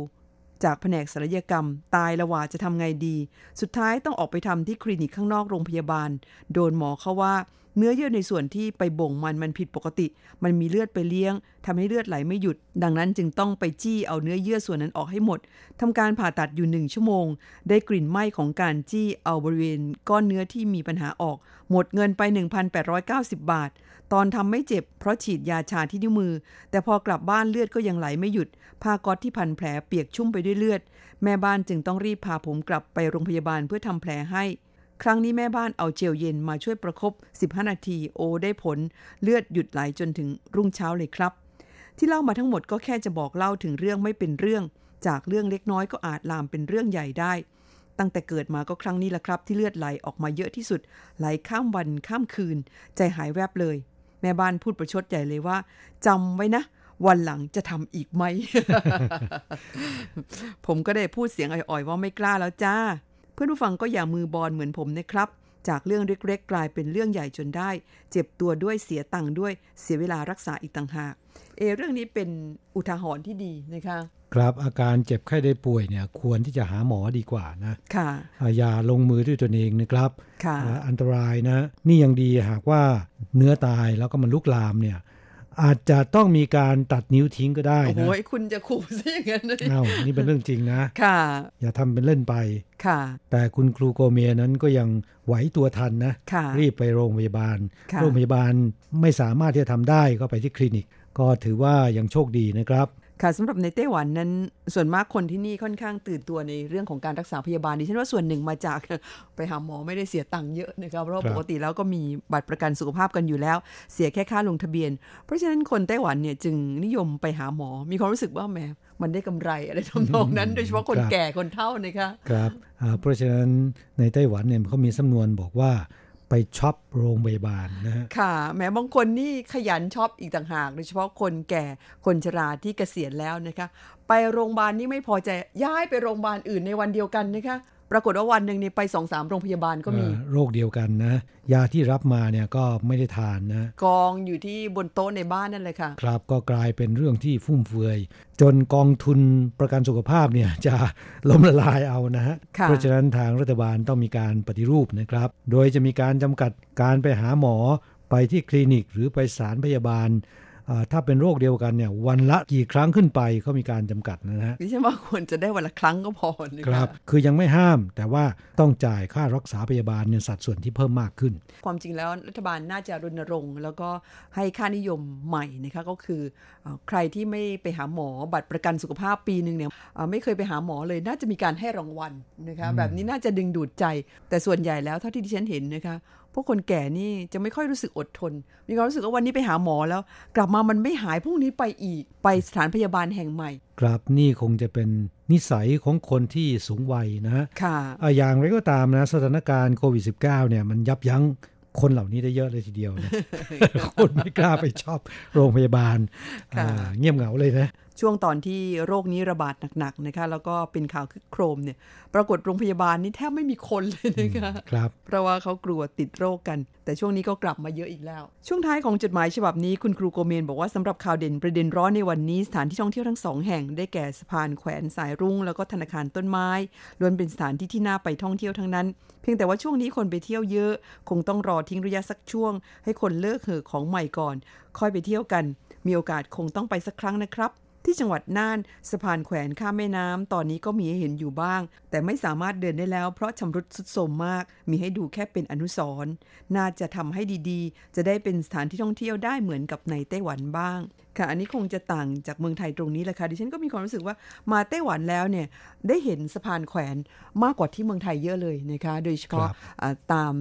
จากแผนกศัลยกรรม ตายละว่าจะทำไงดี สุดท้ายต้องออกไปทำที่คลินิกข้างนอกโรงพยาบาล โดนหมอเขาว่า เนื้อเยื่อในส่วนที่ไปบ่งมันมันผิดปกติ มันมีเลือดไปเลี้ยงทำให้เลือดไหลไม่หยุด ดังนั้นจึงต้องไปจี้เอาเนื้อเยื่อส่วนนั้นออกให้หมดทำการผ่าตัดอยู่หนึ่งชั่วโมง ได้กลิ่นไหม้ของการจี้เอาบริเวณก้อนเนื้อที่มีปัญหาออก หมดเงินไป 1,890 บาท ตอนทำไม่เจ็บเพราะฉีดยาชาที่นิ้วมือ แต่พอกลับบ้านเลือดก็ยังไหลไม่หยุดผ้าก๊อตที่พันแผลเปียกชุ่มไปด้วยเลือด แม่บ้านจึงต้องรีบพาผมกลับไปโรงพยาบาลเพื่อทำแผลให้ ครั้งนี้แม่บ้านเอาเจลเย็นมาช่วยประครบ 15 นาที โอได้ผล เลือดหยุดไหลจนถึงรุ่งเช้าเลยครับ ที่เล่ามาทั้งหมดก็แค่จะบอกเล่าถึงเรื่องไม่เป็นเรื่อง จากเรื่องเล็กน้อยก็อาจลามเป็นเรื่องใหญ่ได้ ตั้งแต่เกิดมาก็ครั้งนี้แหละครับ ที่เลือดไหลออกมาเยอะที่สุด ไหลข้ามวันข้ามคืน ใจหายแวบเลย แม่บ้านพูดประชดใหญ่เลยว่าจำไว้นะวันหลังจะทำอีกไหม ผมก็ได้พูดเสียงอ่อยๆ ว่าไม่กล้าแล้วจ้า พื่อนผู้ฟังก็อย่ามือบอลเหมือนผมนะครับ จากเรื่องเล็กๆ กลายเป็นเรื่องใหญ่จนได้ เจ็บตัวด้วยเสียตังค์ด้วยเสียเวลารักษาอีกต่างหากเอ เรื่องนี้เป็นอุทาหรณ์ที่ดีนะคะครับอาการเจ็บไข้ได้ป่วยเนี่ยควรที่จะหาหมอดีกว่านะค่ะอ่าอย่าลงมือด้วยตนเองนะครับค่ะอ่าอันตรายนะ นี่ยังดีหากว่าเนื้อตายแล้วก็มันลุกลามเนี่ย อาจจะต้องมีการตัดนิ้วทิ้งก็ได้โอ้โหนะคุณจะขู่ซะอย่างนั้นเลยอ้าวนี่เป็นเรื่องจริงนะค่ะ อย่าทำเป็นเล่นไปค่ะ แต่คุณครูโกเมียนั้นก็ยังไหวตัวทันนะค่ะรีบไปโรงพยาบาลค่ะโรงพยาบาลไม่สามารถที่จะทำได้ก็ไปที่คลินิก ก็ถือว่ายังโชคดีนะครับ ค่ะสำหรับในไต้หวันนั้น ส่วนมากคนที่นี่ค่อนข้างตื่นตัวในเรื่องของการรักษาพยาบาลดิฉันว่าส่วนหนึ่งมาจากไปหาหมอไม่ได้เสียตังค์เยอะนะครับเพราะว่าครับปกติแล้วก็มีบัตรประกันสุขภาพกันอยู่แล้ว เสียแค่ค่าลงทะเบียน เพราะฉะนั้นคนไต้หวันเนี่ยจึงนิยมไปหาหมอ มีความรู้สึกว่าแหมมันได้กำไรอะไรทำนองนั้น โดยเฉพาะคนแก่คนเฒ่านะคะครับอ่าเพราะฉะนั้นในไต้หวันเนี่ยเขามีสำนวนบอกว่า ไปช็อปโรงพยาบาลนะฮะค่ะแม้บางคนนี่ขยันช็อปอีกต่างหาก โดยเฉพาะคนแก่คนชราที่เกษียณแล้วนะคะ ไปโรงพยาบาลนี่ไม่พอใจย้ายไปโรงพยาบาลอื่นในวันเดียวกันนะคะ ปรากฏว่าวันหนึ่งเนี่ยไปสองสามโรงพยาบาลก็มีอ่าโรคเดียวกันนะ ยาที่รับมาเนี่ยก็ไม่ได้ทานนะ กองอยู่ที่บนโต๊ะในบ้านนั่นเลยค่ะ ครับก็กลายเป็นเรื่องที่ฟุ่มเฟือย จนกองทุนประกันสุขภาพเนี่ยจะล้มละลายเอานะฮะค่ะเพราะฉะนั้นทางรัฐบาลต้องมีการปฏิรูปนะครับ โดยจะมีการจำกัดการไปหาหมอไปที่คลินิกหรือไปสถารพยาบาลอ่า ถ้าเป็นโรคเดียวกันเนี่ยวันละกี่ครั้งขึ้นไปเขามีการจำกัดนะฮะดิฉันว่าควรจะได้วันละครั้งก็พอนะะครับ คือยังไม่ห้าม แต่ว่าต้องจ่ายค่ารักษาพยาบาลเนี่ยสัดส่วนที่เพิ่มมากขึ้น ความจริงแล้วรัฐบาลน่าจะรณรงค์ แล้วก็ให้ค่านิยมใหม่นะคะก็คือเอ่อใครที่ไม่ไปหาหมอบัตรประกันสุขภาพปีหนึ่งเนี่ยเอ่อไม่เคยไปหาหมอเลยน่าจะมีการให้รางวัลนะคะแบบนี้น่าจะดึงดูดใจ แต่ส่วนใหญ่แล้วเท่าที่ดิฉันเห็นนะคะพ วกคนแก่นี่จะไม่ค่อยรู้สึกอดทน มีความรู้สึกว่าวันนี้ไปหาหมอแล้ว กลับมามันไม่หายพรุ่งนี้ไปอีกไปสถานพยาบาลแห่งใหม่ ครับนี่คงจะเป็นนิสัยของคนที่สูงวัยนะฮะค่ะอะอย่างไรก็ตามนะ สถานการณ์โควิด -19 เนี่ยมันยับยั้งคนเหล่านี้ได้เยอะเลยทีเดียวนะคนไม่กล้าไปชอบโรงพยาบาลค่ะอ่าเงียบเหงาเลยนะ ช่วงตอนที่โรคนี้ระบาดหนักๆนะคะแล้วก็เป็นข่าวคึกโครมเนี่ย ปรากฏโรงพยาบาลนี่แทบไม่มีคนเลยนะคะครับเพราะว่าเขากลัวติดโรคกัน แต่ช่วงนี้ก็กลับมาเยอะอีกแล้ว ช่วงท้ายของจดหมายฉบับนี้คุณครูโกเมนบอกว่าสำหรับข่าวเด่นประเด็นร้อนในวันนี้สถานที่ท่องเที่ยวทั้งสองแห่งได้แก่สะพานแขวนสายรุ้งแล้วก็ธนาคารต้นไม้ล้วนเป็นสถานที่ที่น่าไปท่องเที่ยวทั้งนั้น เพียงแต่ว่าช่วงนี้คนไปเที่ยวเยอะ คงต้องรอทิ้งระยะสักช่วง ให้คนเลิกเห่อะของใหม่ก่อน ค่อยไปเที่ยวกัน มีโอกาสคงต้องไปสักครั้งนะครับ ที่จังหวัดน่านสะพานแขวนข้ามแม่น้ำตอนนี้ก็มีให้เห็นอยู่บ้าง แต่ไม่สามารถเดินได้แล้วเพราะชำรุดทรุดโทรมมาก มีให้ดูแค่เป็นอนุสรณ์น่าจะทำให้ดีๆ จะได้เป็นสถานที่ท่องเที่ยวได้เหมือนกับในไต้หวันบ้าง ค่ะ อันนี้คงจะต่างจากเมืองไทยตรงนี้แหละค่ะดิฉันก็มีความรู้สึกว่ามาไต้หวันแล้วเนี่ยได้เห็นสะพานแขวนมากกว่าที่เมืองไทยเยอะเลยนะคะโดยเฉพาะครับอ่าตาม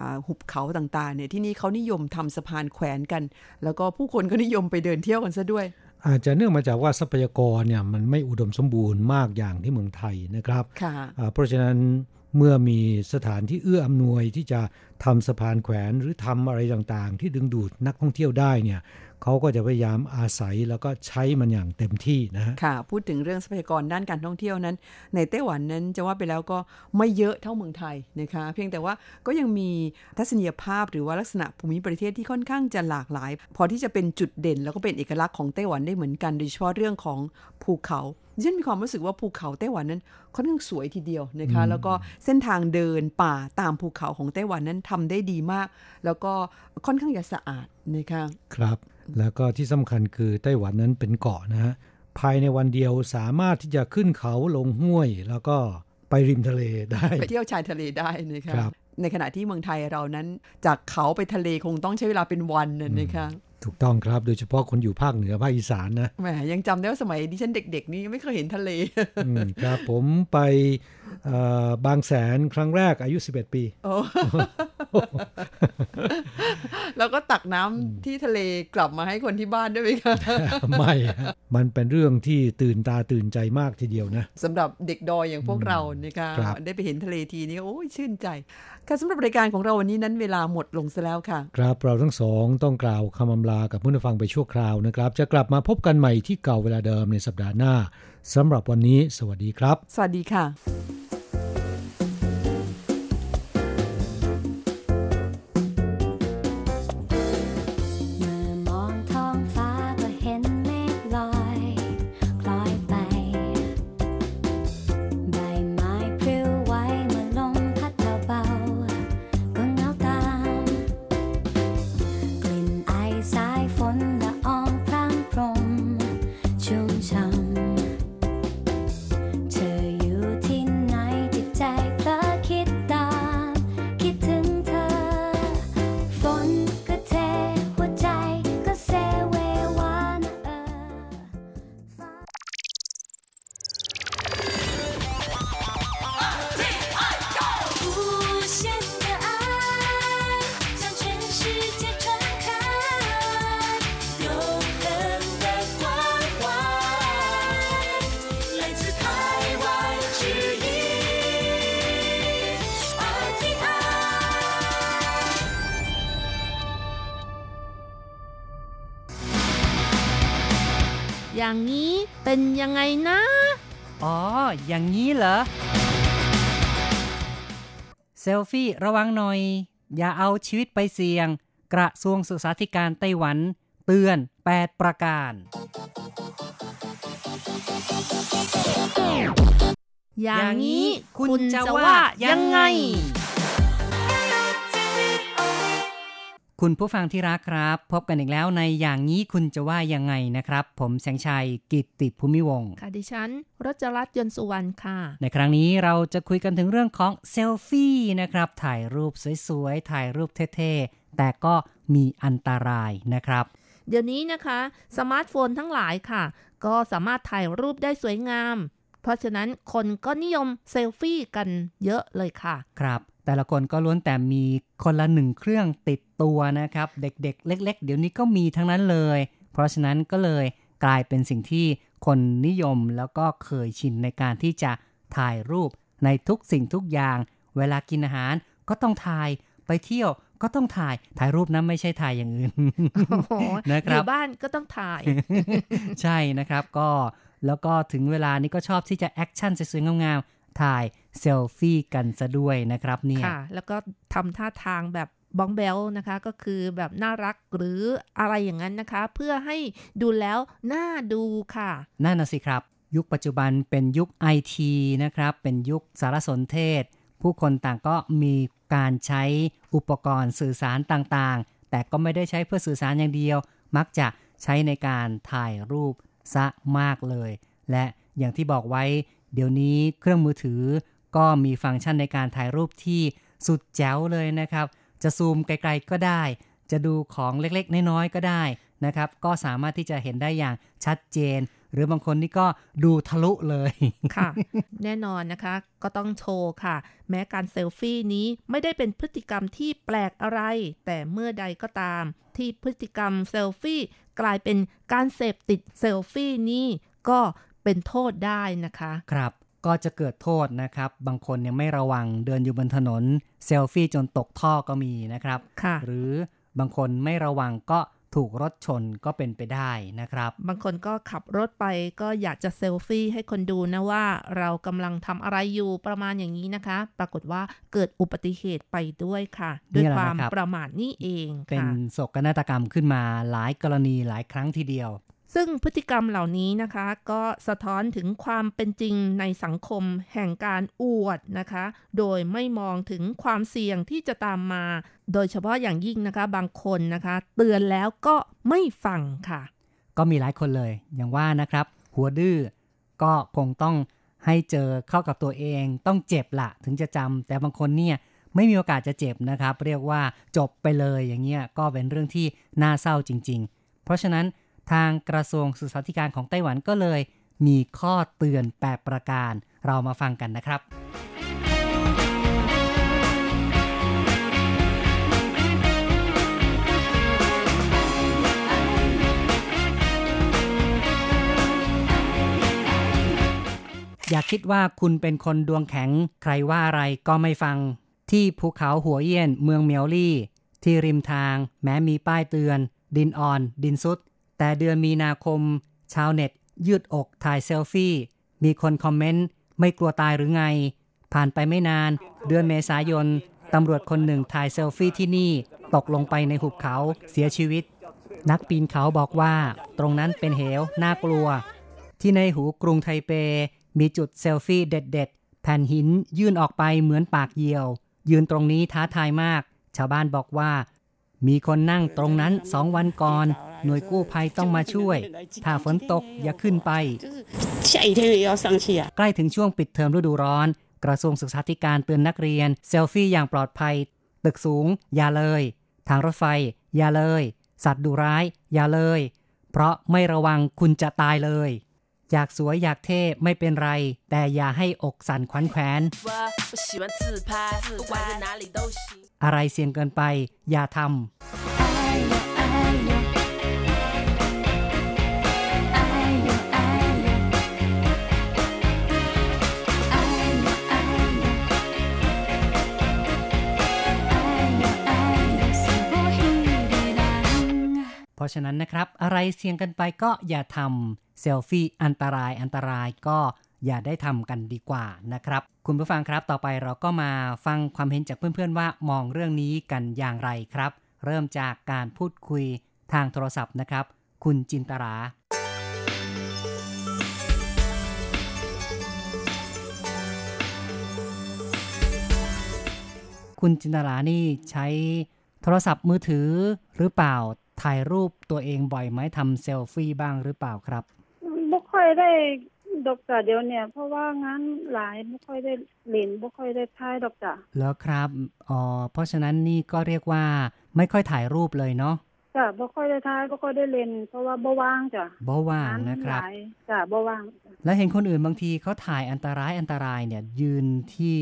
อ่าหุบเขาต่างๆเนี่ยที่นี่เขานิยมทำสะพานแขวนกัน แล้วก็ผู้คนก็นิยมไปเดินเที่ยวกันซะด้วย อาจจะเนื่องมาจากว่าทรัพยากรเนี่ยมันไม่อุดมสมบูรณ์มากอย่างที่เมืองไทยนะครับค่ะอ่าเพราะฉะนั้นเมื่อมีสถานที่เอื้ออำนวยที่จะทำสะพานแขวนหรือทำอะไรต่างๆ ที่ดึงดูดนักท่องเที่ยวได้เนี่ย เขาก็จะพยายามอาศัยแล้วก็ใช้มันอย่างเต็มที่นะฮะค่ะพูดถึงเรื่องทรัพยากรด้านการท่องเที่ยวนั้น ในไต้หวันนั้นจะว่าไปแล้วก็ไม่เยอะเท่าเมืองไทยนะคะ เพียงแต่ว่าก็ยังมีทัศนียภาพหรือว่าลักษณะภูมิประเทศที่ค่อนข้างจะหลากหลาย พอที่จะเป็นจุดเด่น แล้วก็เป็นเอกลักษณ์ของไต้หวันได้เหมือนกันโดยเฉพาะเรื่องของภูเขาดิฉันมีความรู้สึกว่าภูเขาไต้หวันนั้นค่อนข้างสวยทีเดียวนะคะ แล้วก็เส้นทางเดินป่าตามภูเขาของไต้หวันนั้นทำได้ดีมาก แล้วก็ค่อนข้างจะสะอาดนะคะ ครับ แล้วก็ที่สำคัญคือไต้หวันนั้นเป็นเกาะนะฮะภายในวันเดียวสามารถที่จะขึ้นเขาลงห้วย แล้วก็ไปริมทะเลได้ไปเที่ยวชายทะเลได้นะคะครับในขณะที่เมืองไทยเรานั้นจากเขาไปทะเลคงต้องใช้เวลาเป็นวันน่ะนะคะ ถูกต้องครับ โดยเฉพาะคนอยู่ภาคเหนือภาคอีสานนะแหมยังจำได้ว่าสมัยดิฉันเด็ก ๆ นี่ไม่เคยเห็นทะเลอืมครับผมไปเอ่อบางแสนครั้งแรกอายุ 11 ปีโอ้แล้วก็ตักน้ำที่ทะเลกลับมาให้คนที่บ้านด้วยไหมคะไม่ มันเป็นเรื่องที่ตื่นตาตื่นใจมากทีเดียวนะสำหรับเด็กดอยอย่างพวกเราเนี่ยค่ะได้ไปเห็นทะเลทีนี้โอ้ยชื่นใจ ค่ะสำหรับรายการของเราวันนี้นั้นเวลาหมดลงซะแล้วค่ะ ครับเราทั้งสองต้องกล่าวคำอำลากับผู้ฟังไปชั่วคราวนะครับ จะกลับมาพบกันใหม่ที่เก่าเวลาเดิมในสัปดาห์หน้าสำหรับวันนี้ สวัสดีครับ สวัสดีค่ะ อย่างนี้เป็นยังไงนะ อ๋อ อย่างนี้เหรอ เซลฟี่ระวังหน่อย อย่าเอาชีวิตไปเสี่ยง กระทรวงศึกษาธิการไต้หวัน เตือน 8 ประการ อย่างนี้คุณจะว่ายังไง คุณผู้ฟังที่รักครับ พบกันอีกแล้วในอย่างนี้คุณจะว่ายังไงนะครับ ผมแสงชัยกิตติภูมิวงศ์ค่ะดิฉันรจรัตยนสุวรรณค่ะ ในครั้งนี้เราจะคุยกันถึงเรื่องของเซลฟี่นะครับ ถ่ายรูปสวยๆ ถ่ายรูปเท่ๆ แต่ก็มีอันตรายนะครับ เดี๋ยวนี้นะคะสมาร์ทโฟนทั้งหลายค่ะ ก็สามารถถ่ายรูปได้สวยงาม เพราะฉะนั้นคนก็นิยมเซลฟี่กันเยอะเลยค่ะ ครับ แต่ละคนก็ล้วนแต่มีคนละหนึ่งเครื่องติดตัวนะครับ เด็กๆ เล็ก ๆ เดี๋ยวนี้ก็มีทั้งนั้นเลย เพราะฉะนั้นก็เลยกลายเป็นสิ่งที่คนนิยมแล้วก็เคยชินในการที่จะถ่ายรูปในทุกสิ่งทุกอย่าง เวลากินอาหารก็ต้องถ่ายไปเที่ยวก็ต้องถ่ายถ่ายรูปนะไม่ใช่ถ่ายอย่างอื่นนะครับอยู่บ้านก็ต้องถ่าย ใช่นะครับก็แล้วก็ถึงเวลานี้ก็ชอบที่จะ action สวยๆงาม ถ่ายเซลฟี่กันซะด้วยนะครับเนี่ยค่ะแล้วก็ทำท่าทางแบบบ้องแบ๊วะคะก็คือแบบน่ารักหรืออะไรอย่างนั้นนะคะ เพื่อให้ดูแล้วน่าดูค่ะนั่นนะสิครับ ยุคปัจจุบันเป็นยุคไอทีนะครับ เป็นยุคสารสนเทศ ผู้คนต่างก็มีการใช้อุปกรณ์สื่อสารต่างๆ แต่ก็ไม่ได้ใช้เพื่อสื่อสารอย่างเดียว มักจะใช้ในการถ่ายรูปซะมากเลย และอย่างที่บอกไว้ เดี๋ยวนี้เครื่องมือถือก็มีฟังก์ชันในการถ่ายรูปที่สุดแจ๋วเลยนะครับ จะซูมไกลๆก็ได้ จะดูของเล็กๆ น้อยๆ ก็ได้นะครับ ก็สามารถที่จะเห็นได้อย่างชัดเจน หรือบางคนนี่ก็ดูทะลุเลย ค่ะ แน่นอนนะคะ ก็ต้องโชว์ค่ะ แม้การเซลฟี่นี้ไม่ได้เป็นพฤติกรรมที่แปลกอะไร แต่เมื่อใดก็ตาม ที่พฤติกรรมเซลฟี่กลายเป็นการเสพติดเซลฟี่นี้ก็ เป็นโทษได้นะคะ ครับก็จะเกิดโทษนะครับ บางคนเนี่ยไม่ระวังเดินอยู่บนถนนเซลฟี่จนตกท่อก็มีนะครับค่ะหรือบางคนไม่ระวังก็ถูกรถชนก็เป็นไปได้นะครับ บางคนก็ขับรถไปก็อยากจะเซลฟี่ให้คนดูนะว่าเรากำลังทำอะไรอยู่ประมาณอย่างนี้นะคะ ปรากฏว่าเกิดอุบัติเหตุไปด้วยค่ะ ด้วยความประมาทนี่เอง เป็นโศกนาฏกรรมขึ้นมาหลายกรณีหลายครั้งทีเดียว ซึ่งพฤติกรรมเหล่านี้นะคะก็สะท้อนถึงความเป็นจริงในสังคมแห่งการอวดนะคะ โดยไม่มองถึงความเสี่ยงที่จะตามมา โดยเฉพาะอย่างยิ่งนะคะบางคนนะคะ เตือนแล้วก็ไม่ฟังค่ะ ก็มีหลายคนเลยอย่างว่านะครับ หัวดื้อก็คงต้องให้เจอเข้ากับตัวเอง ต้องเจ็บละถึงจะจำแต่บางคนเนี่ยไม่มีโอกาสจะเจ็บนะครับ เรียกว่าจบไปเลยอย่างเงี้ยก็เป็นเรื่องที่น่าเศร้าจริง ๆ เพราะฉะนั้น ทางกระทรวงศึกษาธิการของไต้หวันก็เลย มีข้อเตือนแปดประการ เรามาฟังกันนะครับ อย่าคิดว่าคุณเป็นคนดวงแข็ง ใครว่าอะไรก็ไม่ฟัง ที่ภูเขาหัวเยี่ยนเมืองเมียวลี่ ที่ริมทาง แม้มีป้ายเตือน ดินอ่อน ดินสุด แต่เดือนมีนาคม ชาวเน็ต ยืดอกถ่ายเซลฟี่ มีคนคอมเมนต์ ไม่กลัวตายหรือไง ผ่านไปไม่นาน เดือนเมษายน ตำรวจคนหนึ่งถ่ายเซลฟี่ที่นี่ ตกลงไปในหุบเขาเสียชีวิต นักปีนเขาบอกว่า ตรงนั้นเป็นเหว น่ากลัว ที่ในหูกรุงไทเป มีจุดเซลฟี่เด็ด ๆ แผ่นหินยื่นออกไปเหมือนปากเหยี่ยว ยืนตรงนี้ท้าทายมาก ชาวบ้านบอกว่า มีคนนั่งตรงนั้นสองวันก่อน หน่วยกู้ภัยต้องมาช่วย ถ้าฝนตกอย่าขึ้นไป ใกล้ถึงช่วงปิดเทอมฤดูร้อน กระทรวงศึกษาธิการเตือนนักเรียน เซลฟี่อย่างปลอดภัย ตึกสูง อย่าเลย ทางรถไฟ อย่าเลย สัตว์ดุร้าย อย่าเลย เพราะไม่ระวังคุณจะตายเลยอยากสวยอยากเท่ไม่เป็นไร แต่อย่าให้อกสั่นขวัญแขวนอะไรเสี่ยงเกินไป อย่าทำ เพราะฉะนั้นนะครับ อะไรเสี่ยงกันไปก็อย่าทำเซลฟี่อันตรายอันตรายก็อย่าได้ทำกันดีกว่านะครับ คุณผู้ฟังครับต่อไปเราก็มาฟังความเห็นจากเพื่อนๆว่ามองเรื่องนี้กันอย่างไรครับ เริ่มจากการพูดคุยทางโทรศัพท์นะครับ คุณจินตราคุณจินตรานี่ใช้โทรศัพท์มือถือหรือเปล่า ถ่ายรูปตัวเองบ่อยไหมทำเซลฟี่บ้างหรือเปล่าครับบ่ค่อยได้ดอกจ้ะเดี๋ยวเนี่ย เพราะว่างานหลายบ่ค่อยได้เล่นบ่ค่อยได้ถ่ายดอกจ้ะแล้วครับอ๋อเพราะฉะนั้นนี่ก็เรียกว่าไม่ค่อยถ่ายรูปเลยเนาะจ้ะบ่ค่อยได้ถ่ายบ่ค่อยได้เล่นเพราะว่าบ่ว่างจ้ะบ่ว่างงานนะครับหลายจ้ะบ่ว่างจ้ะแล้วเห็นคนอื่นบางทีเขาถ่ายอันตรายอันตรายเนี่ย ยืนที่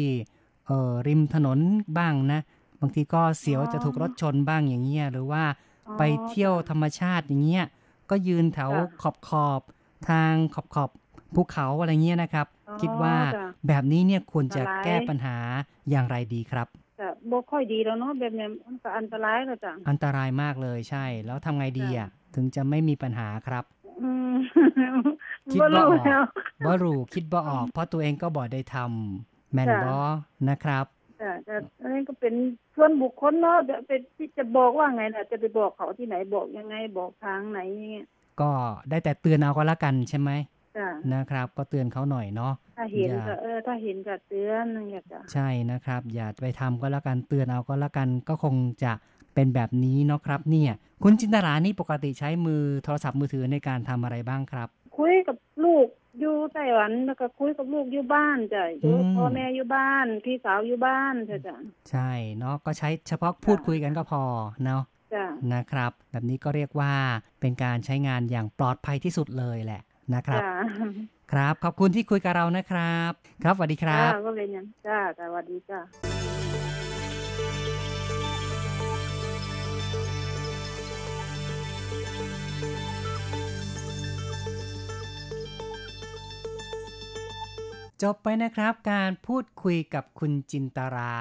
เอ่อริมถนนบ้างนะ บางทีก็เสียวจะถูกรถชนบ้างอย่างเงี้ยหรือว่าอ๋อ ไปเที่ยวธรรมชาติอย่างเงี้ยก็ยืนแถวจ้ะขอบขอบทางขอบขอบภูเขาอะไรเงี้ยนะครับอ๋อคิดว่าจ้ะแบบนี้เนี่ยควรจะอันตรายแก้ปัญหาอย่างไรดีครับจ้ะบ่ค่อยดีแล้วเนาะแบบเนี้ยมันก็อันตรายแล้วจ้ะอันตรายมากเลยใช่ แล้วทำไงดีอะถึงจะไม่มีปัญหาครับอืมคิดบ่ว่ารู้ออกแล้วบ่รู้คิดบ่ออก เพราะตัวเองก็บ่ได้ทำแม่นจ้ะบ่นะครับ จ้ะแต่อันนี้ก็เป็นส่วนบุคคลเนาะเดี๋ยวเป็นที่จะบอกว่าไงน่ะ จะไปบอกเขาที่ไหนบอกยังไงบอกทางไหนอย่างเงี้ยก็ได้แต่เตือนเอาก็แล้วกันใช่ไหมจ้ะนะครับ ก็เตือนเขาหน่อยเนาะถ้าเห็นอย่าก็เออถ้าเห็นก็เตือนอย่างเงี้ยจ้ะใช่นะครับ อย่าไปทำก็แล้วกันเตือนเอาก็แล้วกันก็คงจะเป็นแบบนี้เนาะครับ เนี่ย คุณจินตรานี่ปกติใช้มือโทรศัพท์มือถือในการทำอะไรบ้างครับ คุยกับลูก อยู่ไต้หวันแล้วก็คุยกับลูกอยู่บ้านจ้ะอยู่อืม พ่อแม่อยู่บ้าน พี่สาวอยู่บ้านจ้ะจ้ะใช่เนาะก็ใช้เฉพาะพูดคุยกันก็พอเนาะจ้ะนะครับ แบบนี้ก็เรียกว่าเป็นการใช้งานอย่างปลอดภัยที่สุดเลยแหละนะครับ จ้ะครับขอบคุณที่คุยกับเรานะครับ ครับสวัสดีครับจ้าก็เป็นอย่างจ้าสวัสดีจ้า จบไปนะครับการพูดคุยกับคุณจินตรา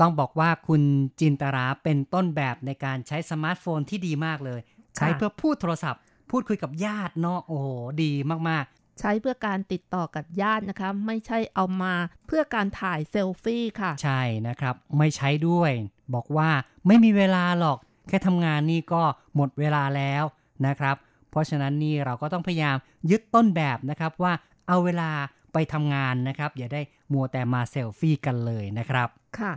ต้องบอกว่าคุณจินตราเป็นต้นแบบในการใช้สมาร์ทโฟนที่ดีมากเลย ใช้เพื่อพูดโทรศัพท์ พูดคุยกับญาติเนาะโอ้โหดีมากใช้เพื่อการติดต่อกับญาตินะคะ ไม่ใช่เอามาเพื่อการถ่ายเซลฟี่ค่ะๆใช่นะครับ ไม่ใช้ด้วย บอกว่าไม่มีเวลาหรอก แค่ทำงานนี่ก็หมดเวลาแล้วนะครับ เพราะฉะนั้นนี่เราก็ต้องพยายามยึดต้นแบบนะครับว่าเอาเวลา ไปทำงานนะครับ อย่าได้มัวแต่มาเซลฟี่กันเลยนะครับ ค่ะ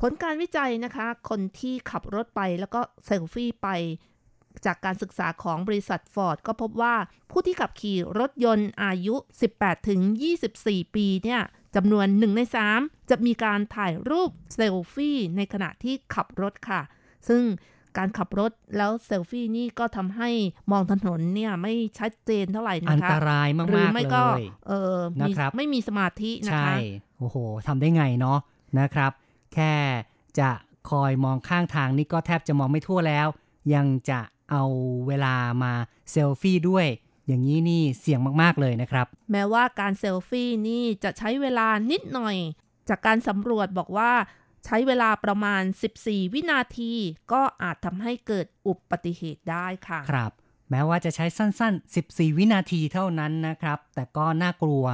ผลการวิจัยนะคะ คนที่ขับรถไปแล้วก็เซลฟี่ไป จากการศึกษาของบริษัทฟอร์ดก็พบว่าผู้ที่ขับขี่รถยนต์อายุ 18 ถึง 24 ปีเนี่ยจำนวน1ใน3 จะมีการถ่ายรูปเซลฟี่ในขณะที่ขับรถค่ะ ซึ่ง การขับรถแล้วเซลฟี่นี่ก็ทำให้มองถนนเนี่ยไม่ชัดเจนเท่าไหร่อันนะคะตรายมากๆหรือไม่ก็เลยเออมีนะครับไม่มีสมาธินะใช่คะโอ้โหทำได้ไงเนาะนะครับ แค่จะคอยมองข้างทางนี่ก็แทบจะมองไม่ทั่วแล้ว ยังจะเอาเวลามาเซลฟี่ด้วยอย่างนี้นี่เสี่ยงมาก ๆ เลยนะครับ แม้ว่าการเซลฟี่นี่จะใช้เวลานิดหน่อย จากการสำรวจบอกว่า ใช้เวลาประมาณ 14 วินาที ก็อาจทำให้เกิดอุบัติเหตุได้ค่ะ ครับ แม้ว่าจะใช้สั้น ๆ 14 วินาทีเท่านั้นนะครับ แต่ก็น่ากลัว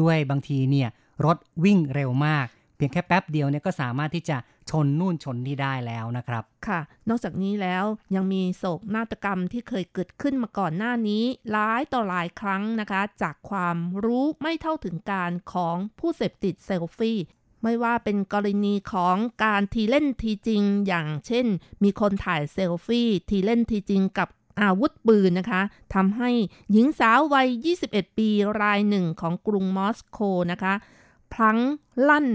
ด้วยบางทีเนี่ยรถวิ่งเร็วมาก เพียงแค่แป๊บเดียวเนี่ยก็สามารถที่จะชนนู่นชนนี่ได้แล้วนะครับ ค่ะ นอกจากนี้แล้วยังมีโศกนาฏกรรมที่เคยเกิดขึ้นมาก่อนหน้านี้หลายต่อหลายครั้งนะคะ จากความรู้ไม่เท่าถึงการของผู้เสพติดเซลฟี่ ไม่ว่าเป็นกรณีของการทีเล่นทีจริง อย่างเช่น มีคนถ่ายเซลฟี่ทีเล่นทีจริงกับอาวุธปืนนะคะทำให้หญิงสาววัย 21 ปีรายหนึ่งของกรุงมอสโกนะคะพลั้งลั่น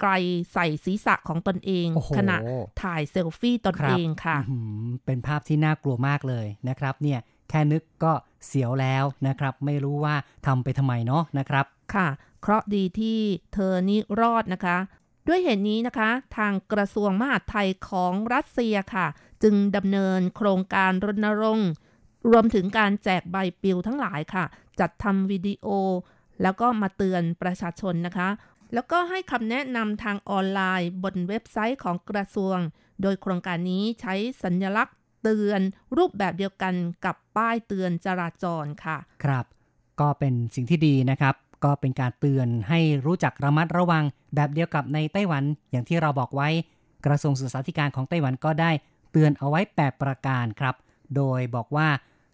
ไกลใส่ศีรษะของตนเองโอ้โหขณะถ่ายเซลฟี่ตนครับเองค่ะอื้อหือเป็นภาพที่น่ากลัวมากเลยนะครับเนี่ย แค่นึกก็เสียวแล้วนะครับ ไม่รู้ว่าทำไปทำไมเนาะนะครับ ค่ะ เคราะดีที่เธอนี่รอดนะคะ ด้วยเหตุนี้นะคะ ทางกระทรวงมหาดไทยของรัสเซียค่ะ จึงดำเนินโครงการรณรงค์รวมถึงการแจกใบปลิวทั้งหลายค่ะ จัดทำวิดีโอ แล้วก็มาเตือนประชาชนนะคะ แล้วก็ให้คำแนะนำทางออนไลน์บนเว็บไซต์ของกระทรวง โดยโครงการนี้ใช้สัญลักษณ์ เตือน รูปแบบเดียวกันกับป้ายเตือนจราจรค่ะ ครับ ก็เป็นสิ่งที่ดีนะครับ ก็เป็นการเตือนให้รู้จักระมัดระวังแบบเดียวกับในไต้หวันอย่างที่เราบอกไว้ กระทรวงศึกษาธิการของไต้หวันก็ได้เตือนเอาไว้ 8 ประการครับ โดยบอกว่า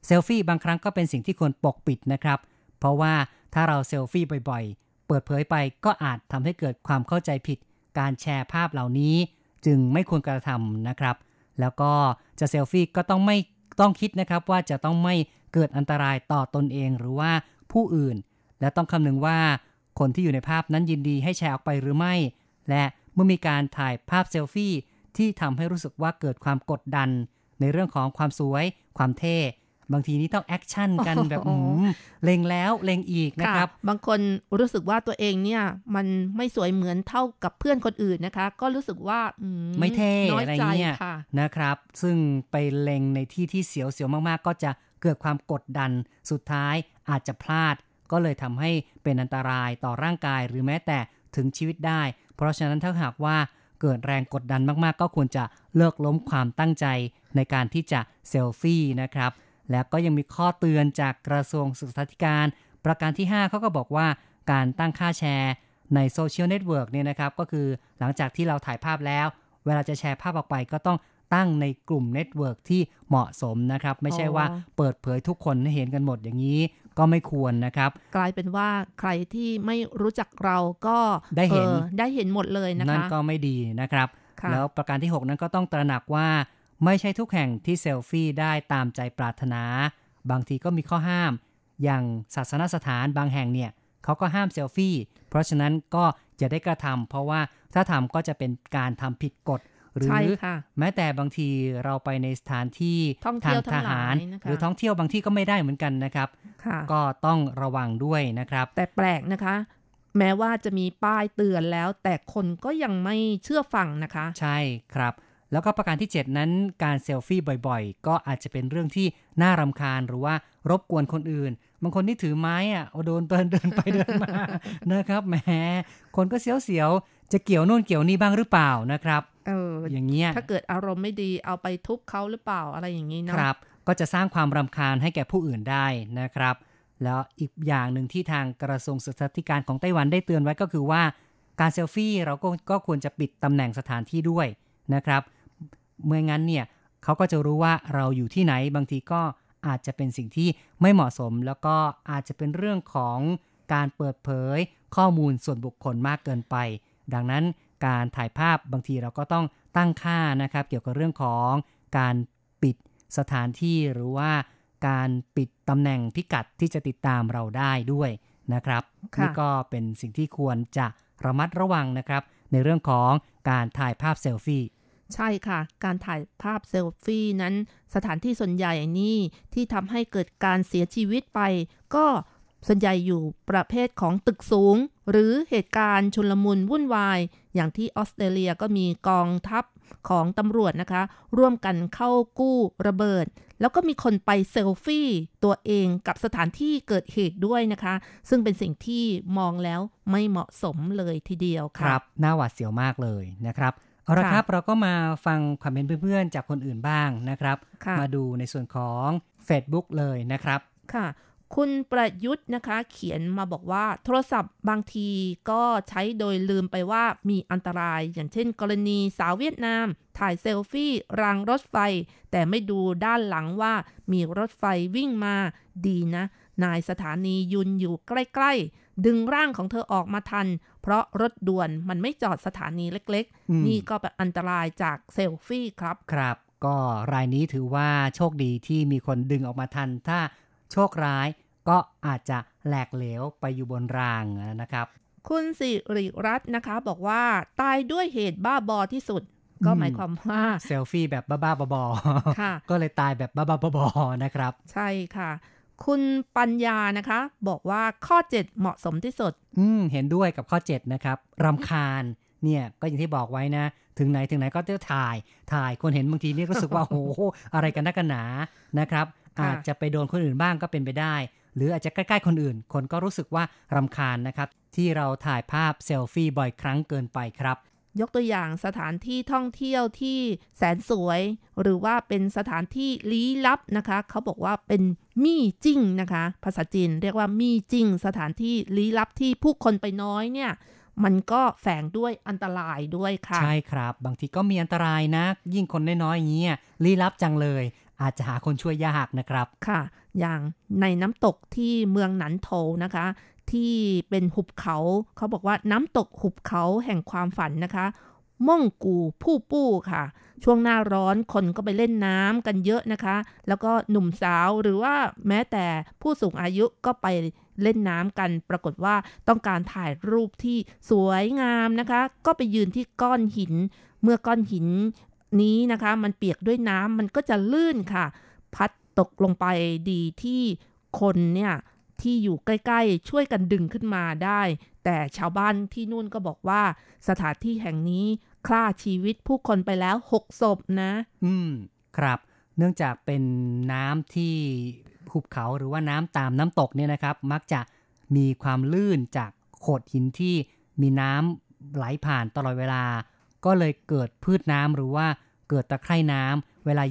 เซลฟี่บางครั้งก็เป็นสิ่งที่ควรปกปิดนะครับ เพราะว่าถ้าเราเซลฟี่บ่อยๆ เปิดเผยไปก็อาจทำให้เกิดความเข้าใจผิด การแชร์ภาพเหล่านี้จึงไม่ควรกระทำนะครับ แล้วก็จะเซลฟี่ก็ต้องไม่ต้องคิดนะครับว่าจะต้องไม่เกิดอันตรายต่อตนเองหรือว่าผู้อื่น และต้องคำนึงว่าคนที่อยู่ในภาพนั้นยินดีให้แชร์ออกไปหรือไม่ และเมื่อมีการถ่ายภาพเซลฟี่ที่ทำให้รู้สึกว่าเกิดความกดดัน ในเรื่องของความสวย ความเท่ บางทีนี้ต้อง action กันแบบโอ้อื้อหือเล็งแล้วเล็งอีกนะครับ บางคนรู้สึกว่าตัวเองเนี่ยมันไม่สวยเหมือนเท่ากับเพื่อนคนอื่นนะคะ ก็รู้สึกว่าอืไม่เท่น้อยอะไรใจเงี้ยค่ะนะครับ ซึ่งไปเล็งในที่ที่เสียวๆมากๆ ก็จะเกิดความกดดันสุดท้ายอาจจะพลาด ก็เลยทำให้เป็นอันตรายต่อร่างกายหรือแม้แต่ถึงชีวิตได้ เพราะฉะนั้นถ้าหากว่าเกิดแรงกดดันมากๆ ก็ควรจะเลิกล้มความตั้งใจในการที่จะเซลฟี่นะครับ แล้วก็ยังมีข้อเตือนจากกระทรวงศึกษาธิการ ประการที่ 5เขาก็บอกว่าการตั้งค่าแชร์ในโซเชียลเน็ตเวิร์กเนี่ยนะครับก็คือหลังจากที่เราถ่ายภาพแล้ว เวลาจะแชร์ภาพออกไปก็ต้องตั้งในกลุ่มเน็ตเวิร์กที่เหมาะสมนะครับ ไม่ใช่ว่าอ๋อเปิดเผยทุกคนให้เห็นกันหมดอย่างนี้ ก็ไม่ควรนะครับ กลายเป็นว่าใครที่ไม่รู้จักเราก็ได้เห็นออได้เห็นหมดเลยนะคะนั่นก็ไม่ดีนะครับค่ะแล้วประการที่ 6 นั้นก็ต้องตระหนักว่า ไม่ใช่ทุกแห่งที่เซลฟี่ได้ตามใจปรารถนา บางทีก็มีข้อห้าม อย่างศาสนสถานบางแห่งเนี่ยเขาก็ห้ามเซลฟี่ เพราะฉะนั้นก็อย่าได้กระทำเพราะว่าถ้าทำก็จะเป็นการทำผิดกฎ หรืใช่อค่ะแม้แต่บางทีเราไปในสถานที่ท่องเที่ทายวงทั้ทงหลายหารนะคะหรือท่องเที่ยวบางที่ก็ไม่ได้เหมือนกันนะครับค่ะก็ต้องระวังด้วยนะครับ แต่แปลกนะคะ แม้ว่าจะมีป้ายเตือนแล้ว แต่คนก็ยังไม่เชื่อฟังนะคะ ใช่ครับ แล้วก็ประการที่ 7 นั้นการเซลฟี่บ่อยๆ ก็อาจจะเป็นเรื่องที่น่ารำคาญหรือว่ารบกวนคนอื่น บางคนที่ถือไม้อะเอาโดนเดินเดินไปเดินมานะครับแหมคนก็เสียวๆ จะเกี่ยวนู่นเกี่ยวนี่บ้างหรือเปล่านะครับเอออย่างเงี้ยถ้าเกิดอารมณ์ไม่ดีเอาไปทุบเขาหรือเปล่าอะไรอย่างนี้เนาะครับ ก็จะสร้างความรำคาญให้แก่ผู้อื่นได้นะครับ แล้วอีกอย่างหนึ่งที่ทางกระทรวงศึกษาธิการของไต้หวันได้เตือนไว้ก็คือว่า การเซลฟี่เราก็ก็ควรจะปิดตำแหน่งสถานที่ด้วยนะครับ เมื่องั้นเนี่ยเขาก็จะรู้ว่าเราอยู่ที่ไหนบางทีก็อาจจะเป็นสิ่งที่ไม่เหมาะสม แล้วก็อาจจะเป็นเรื่องของการเปิดเผยข้อมูลส่วนบุคคลมากเกินไป ดังนั้นการถ่ายภาพบางทีเราก็ต้องตั้งค่านะครับ เกี่ยวกับเรื่องของการปิดสถานที่หรือว่าการปิดตำแหน่งพิกัดที่จะติดตามเราได้ด้วยนะครับค่ะนี่ก็เป็นสิ่งที่ควรจะระมัดระวังนะครับ ในเรื่องของการถ่ายภาพเซลฟี่ ใช่ค่ะ การถ่ายภาพเซลฟี่นั้น สถานที่ส่วนใหญ่นี่ที่ทำให้เกิดการเสียชีวิตไป ก็ส่วนใหญ่อยู่ประเภทของตึกสูง หรือเหตุการณ์ชุลมุนวุ่นวาย อย่างที่ออสเตรเลียก็มีกองทัพของตำรวจนะคะ ร่วมกันเข้ากู้ระเบิด แล้วก็มีคนไปเซลฟี่ตัวเองกับสถานที่เกิดเหตุด้วยนะคะ ซึ่งเป็นสิ่งที่มองแล้วไม่เหมาะสมเลยทีเดียวค่ะรับน่าหวาดเสียวมากเลยนะครับ เอาละค่ะครับเราก็มาฟังความเห็นเพื่อนๆ จากคนอื่นบ้างนะครับค่ะมาดูในส่วนของ Facebook เลยนะครับค่ะ คุณประยุทธ์นะคะ เขียนมาบอกว่าโทรศัพท์บางทีก็ใช้โดยลืมไปว่ามีอันตราย อย่างเช่น กรณีสาวเวียดนาม ถ่ายเซลฟี่รางรถไฟ แต่ไม่ดูด้านหลังว่ามีรถไฟวิ่งมาดีนะ นายสถานียุนอยู่ใกล้ ๆ ดึงร่างของเธอออกมาทัน เพราะรถด่วนมันไม่จอดสถานีเล็กอืมๆนี่ก็เป็นอันตรายจากเซลฟี่ครับ ครับ ก็รายนี้ถือว่าโชคดีที่มีคนดึงออกมาทัน ถ้าโชคร้ายก็อาจจะแหลกเหลวไปอยู่บนรางนะครับ คุณสิริรัตน์นะคะ บอกว่าตายด้วยเหตุบ้าบอที่สุดก็อืมหมายความว่าเซลฟี่แบบบ้าๆบอๆค่ะก็เลยตายแบบบ้าๆบอๆนะครับ ใช่ค่ะ คุณปัญญานะคะ บอกว่าข้อ 7 เหมาะสมที่สุด อืม เห็นด้วยกับข้อ 7 นะครับรำคาญเนี่ยก็อย่างที่บอกไว้นะ ถึงไหนถึงไหนก็จะถ่ายถ่ายคนเห็นบางทีนี่รู้สึกว่าโอ้โหอะไรกันนักกันหนานะครับค่ะอาจจะไปโดนคนอื่นบ้างก็เป็นไปได้ หรืออาจจะใกล้ๆคนอื่น คนก็รู้สึกว่ารำคาญนะครับ ที่เราถ่ายภาพเซลฟี่บ่อยครั้งเกินไปครับ ยกตัวอย่างสถานที่ท่องเที่ยวที่แสนสวย หรือว่าเป็นสถานที่ลี้ลับนะคะ เขาบอกว่าเป็นมี่จิ้งนะคะ ภาษาจีนเรียกว่ามี่จิ้งสถานที่ลี้ลับที่ผู้คนไปน้อยเนี่ยมันก็แฝงด้วยอันตรายด้วยค่ะ ใช่ครับ บางทีก็มีอันตรายนะ ยิ่งคนน้อยๆอย่างเงี้ยลี้ลับจังเลย อาจจะหาคนช่วยยากนะครับค่ะ อย่างในน้ำตกที่เมืองหนันโถนะคะ ที่เป็นหุบเขา เขาบอกว่าน้ำตกหุบเขาแห่งความฝันนะคะม่องกูผู้ปู้ค่ะ ช่วงหน้าร้อนคนก็ไปเล่นน้ำกันเยอะนะคะ แล้วก็หนุ่มสาวหรือว่าแม้แต่ผู้สูงอายุก็ไปเล่นน้ำกัน ปรากฏว่าต้องการถ่ายรูปที่สวยงามนะคะ ก็ไปยืนที่ก้อนหิน เมื่อก้อนหินนี้นะคะ มันเปียกด้วยน้ำมันก็จะลื่นค่ะ พัดตกลงไปดีที่คนเนี่ย ที่อยู่ใกล้ๆ ช่วยกันดึงขึ้นมาได้ แต่ชาวบ้านที่นู่นก็บอกว่า สถานที่แห่งนี้ฆ่าชีวิตผู้คนไปแล้วหกศพนะ อืม ครับ เนื่องจากเป็นน้ำที่หุบเขาหรือว่าน้ำตามน้ำตกเนี่ยนะครับ มักจะมีความลื่นจากโขดหินที่มีน้ำไหลผ่านตลอดเวลา ก็เลยเกิดพืชน้ำหรือว่าเกิดตะไคร่น้ำเวลา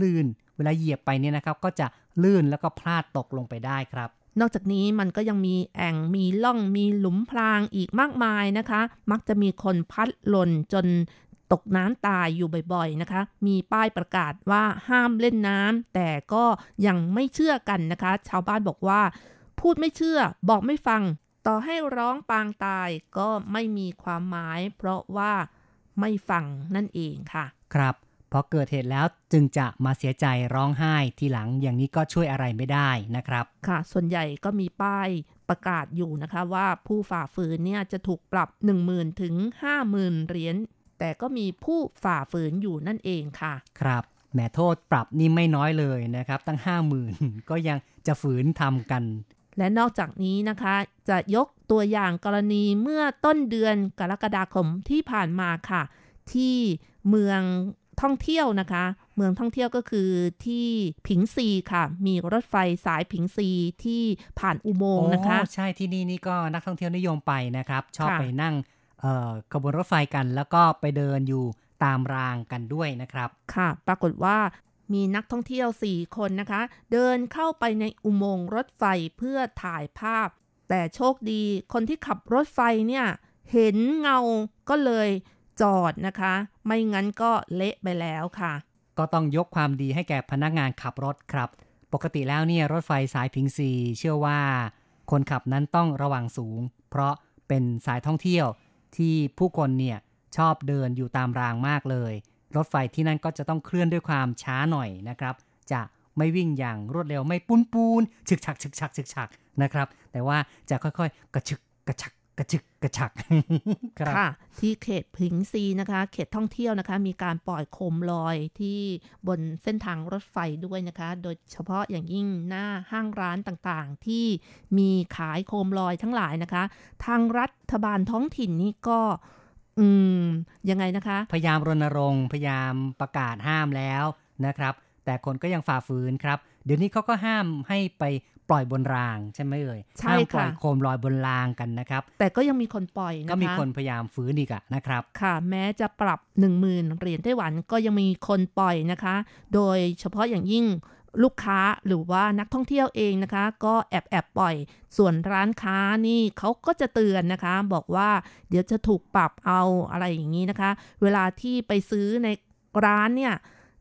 ลื่น เวลาเหยียบไปเนี่ยนะครับ ก็จะลื่นแล้วก็พลาดตกลงไปได้ครับ นอกจากนี้มันก็ยังมีแอ่งมีล่องมีหลุมพรางอีกมากมายนะคะ มักจะมีคนพัดหล่นจนตกน้ำตายอยู่บ่อยๆนะคะ มีป้ายประกาศว่าห้ามเล่นน้ำแต่ก็ยังไม่เชื่อกันนะคะ ชาวบ้านบอกว่า พูดไม่เชื่อ บอกไม่ฟัง ต่อให้ร้องปางตายก็ไม่มีความหมาย เพราะว่าไม่ฟังนั่นเองค่ะ ครับ พอเกิดเหตุแล้วจึงจะมาเสียใจร้องไห้ทีหลังอย่างนี้ก็ช่วยอะไรไม่ได้นะครับ ค่ะ ส่วนใหญ่ก็มีป้ายประกาศอยู่นะคะว่าผู้ฝ่าฝืนเนี่ยจะถูกปรับ 10,000ถึง50,000เหรียญแต่ก็มีผู้ฝ่าฝืนอยู่นั่นเองค่ะ ครับแหมโทษปรับนี่ไม่น้อยเลยนะครับ ตั้งห้าหมื่นก็ยังจะฝืนทำกัน และนอกจากนี้นะคะ จะยกตัวอย่างกรณีเมื่อต้นเดือนกรกฎาคมที่ผ่านมาค่ะ ที่เมือง ท่องเที่ยวนะคะ เมืองท่องเที่ยวก็คือที่ผิงซีค่ะ มีรถไฟสายผิงซีที่ผ่านอุโมงค์นะคะโอ้ใช่ที่นี่นี่ก็นักท่องเที่ยวนิยมไปนะครับ ชอบค่ะไปนั่งเอ่อขบวนรถไฟกันแล้วก็ไปเดินอยู่ตามรางกันด้วยนะครับ ค่ะ ปรากฏว่ามีนักท่องเที่ยว 4 คนนะคะ เดินเข้าไปในอุโมงค์รถไฟเพื่อถ่ายภาพ แต่โชคดีคนที่ขับรถไฟเนี่ย เห็นเงาก็เลย จอดนะคะ ไม่งั้นก็เละไปแล้วค่ะ ก็ต้องยกความดีให้แก่พนักงานขับรถครับ ปกติแล้วเนี่ยรถไฟสายพิงซีเชื่อว่า คนขับนั้นต้องระวังสูง เพราะเป็นสายท่องเที่ยวที่ผู้คนเนี่ยชอบเดินอยู่ตามรางมากเลย รถไฟที่นั่นก็จะต้องเคลื่อนด้วยความช้าหน่อยนะครับ จะไม่วิ่งอย่างรวดเร็วไม่ปูนปูนฉึกฉักฉึกฉักฉึกฉักนะครับ แต่ว่าจะค่อยๆ กระชึกกระชัก กระชึกกระฉักครับค่ะ ที่เขตพิงซีนะคะ เขตท่องเที่ยวนะคะ มีการปล่อยโคมลอยที่บนเส้นทางรถไฟด้วยนะคะ โดยเฉพาะอย่างยิ่งหน้าห้างร้านต่างๆ ที่มีขายโคมลอยทั้งหลายนะคะ ทางรัฐบาลท้องถิ่นนี่ก็อืมยังไงนะคะ พยายามรณรงค์พยายามประกาศห้ามแล้วนะครับ แต่คนก็ยังฝ่าฝืนครับ เดี๋ยวนี้เขาก็ห้ามให้ไป ปล่อยบนรางใช่ไหมเอ่ยใช่ห้ามปล่อยค่ะโคมลอยบนรางกันนะครับ แต่ก็ยังมีคนปล่อยนะคะก็มีคนพยายามฝืนอีกอะนะครับ ค่ะ แม้จะปรับ 10,000เหรียญไต้หวันก็ยังมีคนปล่อยนะคะ โดยเฉพาะอย่างยิ่งลูกค้าหรือว่านักท่องเที่ยวเองนะคะ ก็แอบแอบปล่อย ส่วนร้านค้านี่เขาก็จะเตือนนะคะ บอกว่าเดี๋ยวจะถูกปรับเอาอะไรอย่างนี้นะคะ เวลาที่ไปซื้อในร้านเนี่ย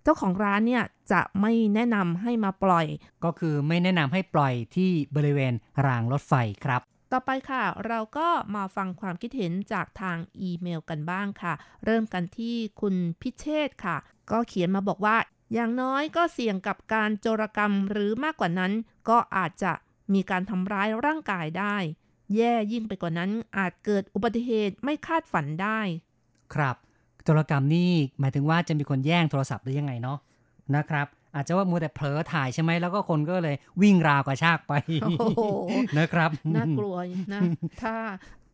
เจ้าของร้านเนี่ยจะไม่แนะนำให้มาปล่อย ก็คือไม่แนะนำให้ปล่อยที่บริเวณรางรถไฟครับ ต่อไปค่ะ เราก็มาฟังความคิดเห็นจากทางอีเมลกันบ้างค่ะ เริ่มกันที่คุณพิเชษฐ์ค่ะ ก็เขียนมาบอกว่า อย่างน้อยก็เสี่ยงกับการโจรกรรมหรือมากกว่านั้น ก็อาจจะมีการทำร้ายร่างกายได้ แย่ยิ่งไปกว่านั้นอาจเกิดอุบัติเหตุไม่คาดฝันได้ ครับ โจรกรรมนี่หมายถึงว่าจะมีคนแย่งโทรศัพท์หรือยังไงเนาะนะครับ อาจจะว่ามัวแต่เผลอถ่ายใช่ไหมแล้วก็คนก็เลยวิ่งราวกระชากไปโอ้โหนะครับน่ากลัวนะถ้า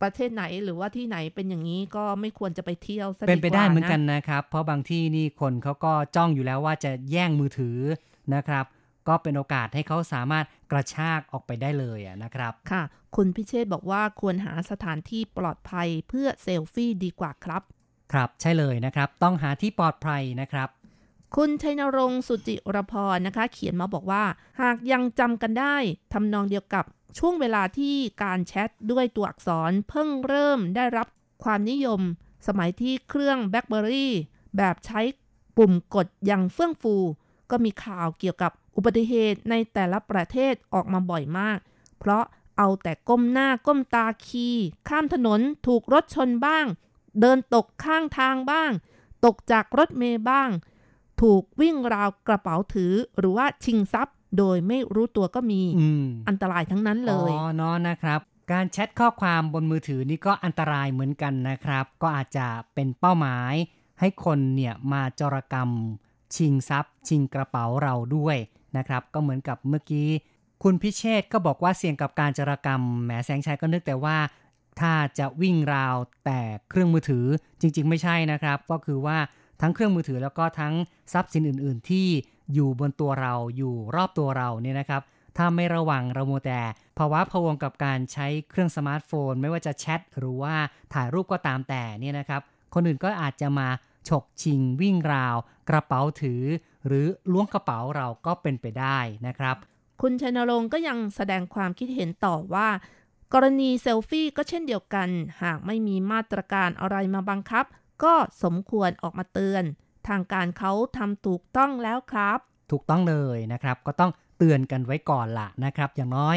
ประเทศไหนหรือว่าที่ไหนเป็นอย่างนี้ก็ไม่ควรจะไปเที่ยวซะเป็นไปได้กว่าเหมือนกันนะครับ เพราะบางที่นี่คนเขาก็จ้องอยู่แล้วว่าจะแย่งมือถือนะครับ ก็เป็นโอกาสให้เขาสามารถกระชากออกไปได้เลยอะนะครับ ค่ะ คุณพิเชษบอกว่าควรหาสถานที่ปลอดภัยเพื่อเซลฟี่ดีกว่าครับ ครับใช่เลยนะครับ ต้องหาที่ปลอดภัยนะครับ คุณชัยนรงค์สุจิรพรนะคะ เขียนมาบอกว่า หากยังจำกันได้ทำนองเดียวกับช่วงเวลาที่การแชทด้วยตัวอักษรเพิ่งเริ่มได้รับความนิยม สมัยที่เครื่องแบล็คเบอรี่แบบใช้ปุ่มกดอย่างเฟื่องฟู ก็มีข่าวเกี่ยวกับอุบัติเหตุในแต่ละประเทศออกมาบ่อยมาก เพราะเอาแต่ก้มหน้าก้มตาคี ข้ามถนนถูกรถชนบ้าง เดินตกข้างทางบ้าง ตกจากรถเมย์บ้าง ถูกวิ่งราวกระเป๋าถือหรือว่าชิงทรัพย์ โดยไม่รู้ตัวก็มีอืมอันตรายทั้งนั้นเลยอ๋อเนาะนะครับการแชทข้อความบนมือถือนี่ก็อันตรายเหมือนกันนะครับ ก็อาจจะเป็นเป้าหมาย ให้คนเนี่ยมาจรกรรม ชิงทรัพย์ ชิงกระเป๋าเราด้วยนะครับ ก็เหมือนกับเมื่อกี้ คุณพิเชษก็บอกว่าเสี่ยงกับการจรกรรมแหมแสงชัยก็นึกแต่ว่า ถ้าจะวิ่งราวแต่เครื่องมือถือจริง ๆ ไม่ใช่นะครับ ก็คือว่าทั้งเครื่องมือถือแล้วก็ทั้งทรัพย์สินอื่น ๆ ที่อยู่บนตัวเราอยู่รอบตัวเราเนี่ยนะครับ ถ้าไม่ระวังเรามัวแต่ภาวะพะวงกับการใช้เครื่องสมาร์ทโฟน ไม่ว่าจะแชทหรือว่าถ่ายรูปก็ตามแต่เนี่ยนะครับ คนอื่นก็อาจจะมาฉกชิงวิ่งราว กระเป๋าถือ หรือล้วงกระเป๋าเราก็เป็นไปได้นะครับ คุณชนรงค์ก็ยังแสดงความคิดเห็นต่อว่า กรณีเซลฟี่ก็เช่นเดียวกัน หากไม่มีมาตรการอะไรมาบังคับ ก็สมควรออกมาเตือน ทางการเขาทำถูกต้องแล้วครับ ถูกต้องเลยนะครับ ก็ต้องเตือนกันไว้ก่อนละนะครับ อย่างน้อย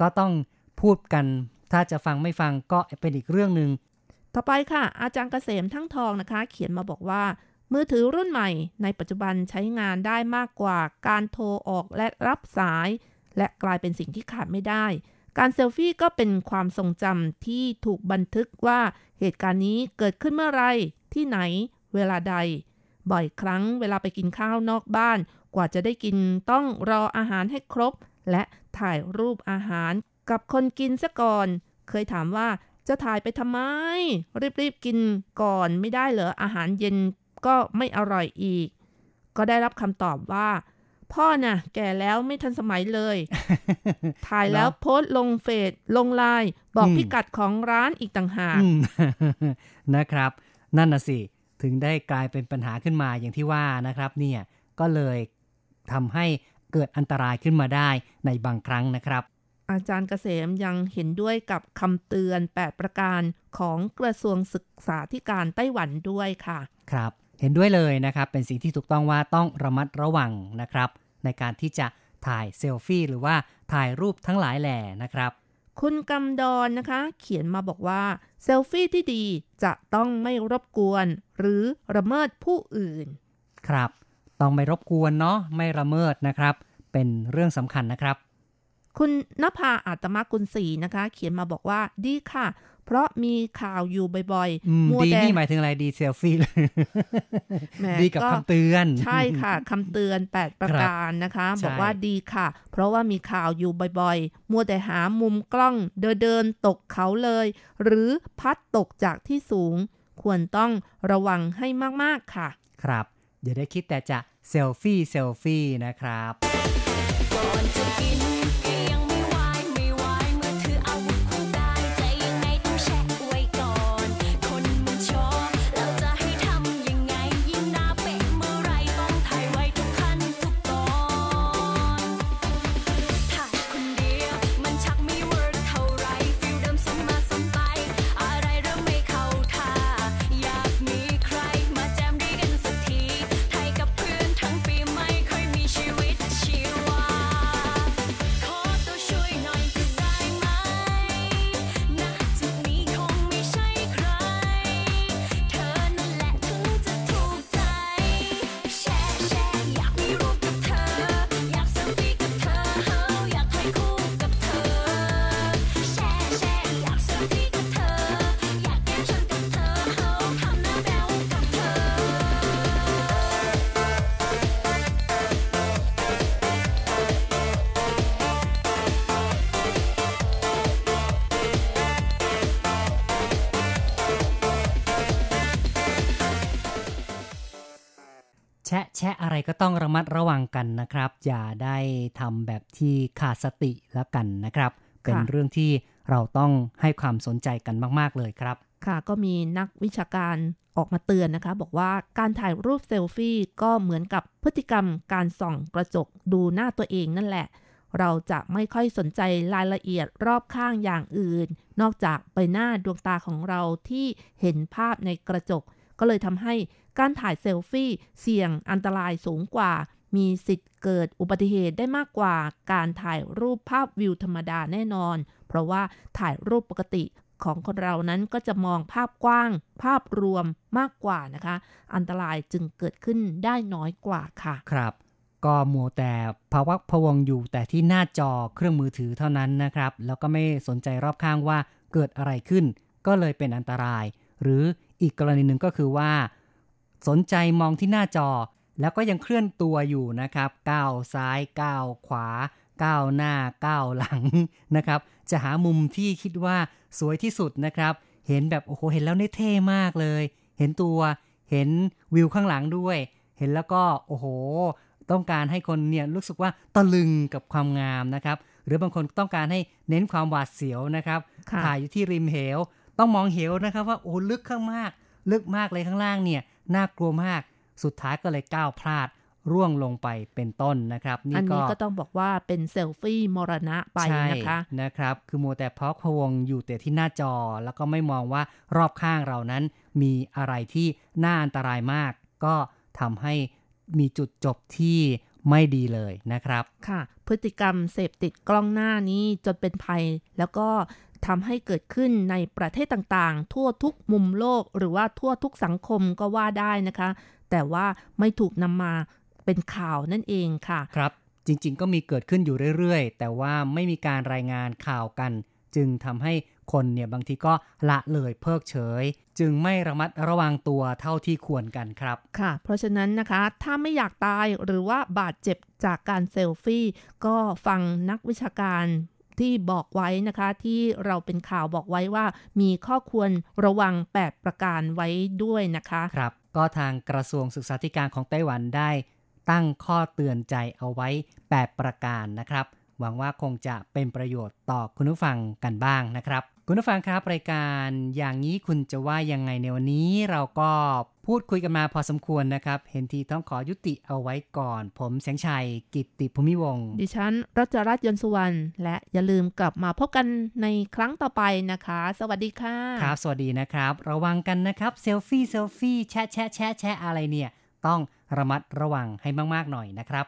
ก็ต้องพูดกัน ถ้าจะฟังไม่ฟังก็เป็นอีกเรื่องหนึ่งต่อไปค่ะ อาจารย์เกษมทั้งทองนะคะ เขียนมาบอกว่า มือถือรุ่นใหม่ ในปัจจุบันใช้งานได้มากกว่าการโทรออกและรับสาย และกลายเป็นสิ่งที่ขาดไม่ได้ การเซลฟี่ก็เป็นความทรงจำที่ถูกบันทึกว่าเหตุการณ์นี้เกิดขึ้นเมื่อไร ที่ไหน เวลาใด บ่อยครั้งเวลาไปกินข้าวนอกบ้าน กว่าจะได้กินต้องรออาหารให้ครบ และถ่ายรูปอาหารกับคนกินซะก่อน เคยถามว่าจะถ่ายไปทำไม รีบๆกินก่อนไม่ได้เหรออาหารเย็นก็ไม่อร่อยอีก ก็ได้รับคำตอบว่า พ่อน่ะ แก่แล้วไม่ทันสมัยเลย ถ่ายแล้วโพสต์ลงเฟซลงไลน์บอกอืมพิกัดของร้านอีกต่างหากอืมนะครับ นั่นน่ะสิ ถึงได้กลายเป็นปัญหาขึ้นมาอย่างที่ว่านะครับ เนี่ยก็เลยทำให้เกิดอันตรายขึ้นมาได้ในบางครั้งนะครับอาจารย์เกษมยังเห็นด้วยกับคำเตือน 8 ประการของกระทรวงศึกษาธิการไต้หวันด้วยค่ะ ครับ เห็นด้วยเลยนะครับ เป็นสิ่งที่ถูกต้องว่าต้องระมัดระวังนะครับ ในการที่จะถ่ายเซลฟี่หรือว่าถ่ายรูปทั้งหลายแหล่นะครับ คุณกำดอนนะคะ เขียนมาบอกว่าเซลฟี่ที่ดีจะต้องไม่รบกวน หรือละเมิดผู้อื่น ครับ ต้องไม่รบกวนเนาะไม่ละเมิดนะครับ เป็นเรื่องสำคัญนะครับ คุณนภาอาตมกุลศรีนะคะ เขียนมาบอกว่าดีค่ะ เพราะมีข่าวอยู่บ่อยอืมๆมัวดีแต่นี่หมายถึงอะไรดีเซลฟี่เลยแหมดีกับก็คำเตือน ใช่ค่ะคำเตือน 8 ประการนะคะใช่บอกว่าดีค่ะ เพราะว่ามีข่าวอยู่บ่อยๆ มัวแต่หามุมกล้องเดินเดินๆตกเขาเลย หรือพัดตกจากที่สูง ควรต้องระวังให้มากๆค่ะ ครับอย่าได้คิดแต่จะเซลฟี่เซลฟี่นะครับ แชะแชะอะไรก็ต้องระมัดระวังกันนะครับ อย่าได้ทำแบบที่ขาดสติแล้วกันนะครับ เป็นเรื่องที่เราต้องให้ความสนใจกันมาก ๆ เลยครับ ค่ะก็มีนักวิชาการออกมาเตือนนะคะ บอกว่าการถ่ายรูปเซลฟี่ก็เหมือนกับพฤติกรรมการส่องกระจกดูหน้าตัวเองนั่นแหละ เราจะไม่ค่อยสนใจรายละเอียดรอบข้างอย่างอื่น นอกจากใบหน้าดวงตาของเราที่เห็นภาพในกระจก ก็เลยทำให้ การถ่ายเซลฟี่เสี่ยงอันตรายสูงกว่า มีสิทธิ์เกิดอุบัติเหตุได้มากกว่า การถ่ายรูปภาพวิวธรรมดาแน่นอน เพราะว่าถ่ายรูปปกติของคนเรานั้นก็จะมองภาพกว้าง ภาพรวมมากกว่านะคะ อันตรายจึงเกิดขึ้นได้น้อยกว่าค่ะ ครับ ก็มัวแต่ภาวะพวงอยู่แต่ที่หน้าจอเครื่องมือถือเท่านั้นนะครับ แล้วก็ไม่สนใจรอบข้างว่าเกิดอะไรขึ้น ก็เลยเป็นอันตราย หรืออีกกรณีหนึ่งก็คือว่า สนใจมองที่หน้าจอ แล้วก็ยังเคลื่อนตัวอยู่นะครับก้าวซ้ายก้าวขวาก้าวหน้าก้าวหลังนะครับ จะหามุมที่คิดว่าสวยที่สุดนะครับ เห็นแบบโอ้โหเห็นแล้วเนี่ยเท่มากเลย เห็นตัวเห็นวิวข้างหลังด้วย เห็นแล้วก็โอ้โห ต้องการให้คนเนี่ยรู้สึกว่าตะลึงกับความงามนะครับ หรือบางคนต้องการให้เน้นความหวาดเสียวนะครับค่ะถ่ายอยู่ที่ริมเหว ต้องมองเหวนะครับว่าโอ้ลึกข้างมาก ลึกมากเลยข้างล่างเนี่ยน่ากลัวมาก สุดท้ายก็เลยก้าวพลาดร่วงลงไปเป็นต้นนะครับ นี่อันก็นี้ก็ต้องบอกว่าเป็นเซลฟี่มรณะไปใช่นะคะนะครับ คือมัวแต่เพาะพะวงอยู่แต่ที่หน้าจอ แล้วก็ไม่มองว่ารอบข้างเรานั้น มีอะไรที่น่าอันตรายมาก ก็ทำให้มีจุดจบที่ไม่ดีเลยนะครับ ค่ะ พฤติกรรมเสพติดกล้องหน้านี้จนเป็นภัย แล้วก็ ทำให้เกิดขึ้นในประเทศต่างๆ ทั่วทุกมุมโลกหรือว่าทั่วทุกสังคมก็ว่าได้นะคะ แต่ว่าไม่ถูกนำมาเป็นข่าวนั่นเองค่ะครับจริงๆ ก็มีเกิดขึ้นอยู่เรื่อยๆ แต่ว่าไม่มีการรายงานข่าวกัน จึงทำให้คนเนี่ยบางทีก็ละเลยเพิกเฉย จึงไม่ระมัดระวังตัวเท่าที่ควรกันครับ ค่ะ เพราะฉะนั้นนะคะ ถ้าไม่อยากตายหรือว่าบาดเจ็บจากการเซลฟี่ ก็ฟังนักวิชาการ ที่บอกไว้นะคะ ที่เราเป็นข่าวบอกไว้ว่า มีข้อควรระวัง 8 ประการไว้ด้วยนะคะครับก็ทางกระทรวงศึกษาธิการของไต้หวันได้ตั้งข้อเตือนใจเอาไว้ 8 ประการนะครับ หวังว่าคงจะเป็นประโยชน์ต่อคุณผู้ฟังกันบ้างนะครับ คุณผู้ฟังครับรายการอย่างนี้คุณจะว่ายังไงในวันนี้เราก็พูดคุยกันมาพอสมควรนะครับ เห็นทีต้องขอยุติเอาไว้ก่อน ผมแสงชัย กิตติภูมิวงศ์ดิฉันรัชรัตน์ยนต์สุวรรณและอย่าลืมกลับมาพบกันในครั้งต่อไปนะคะ สวัสดีค่ะ ครับ สวัสดีนะครับ ระวังกันนะครับเซลฟี่เซลฟี่แชะแชะแชะแชะอะไรเนี่ย ต้องระมัดระวังให้มาก ๆ หน่อยนะครับ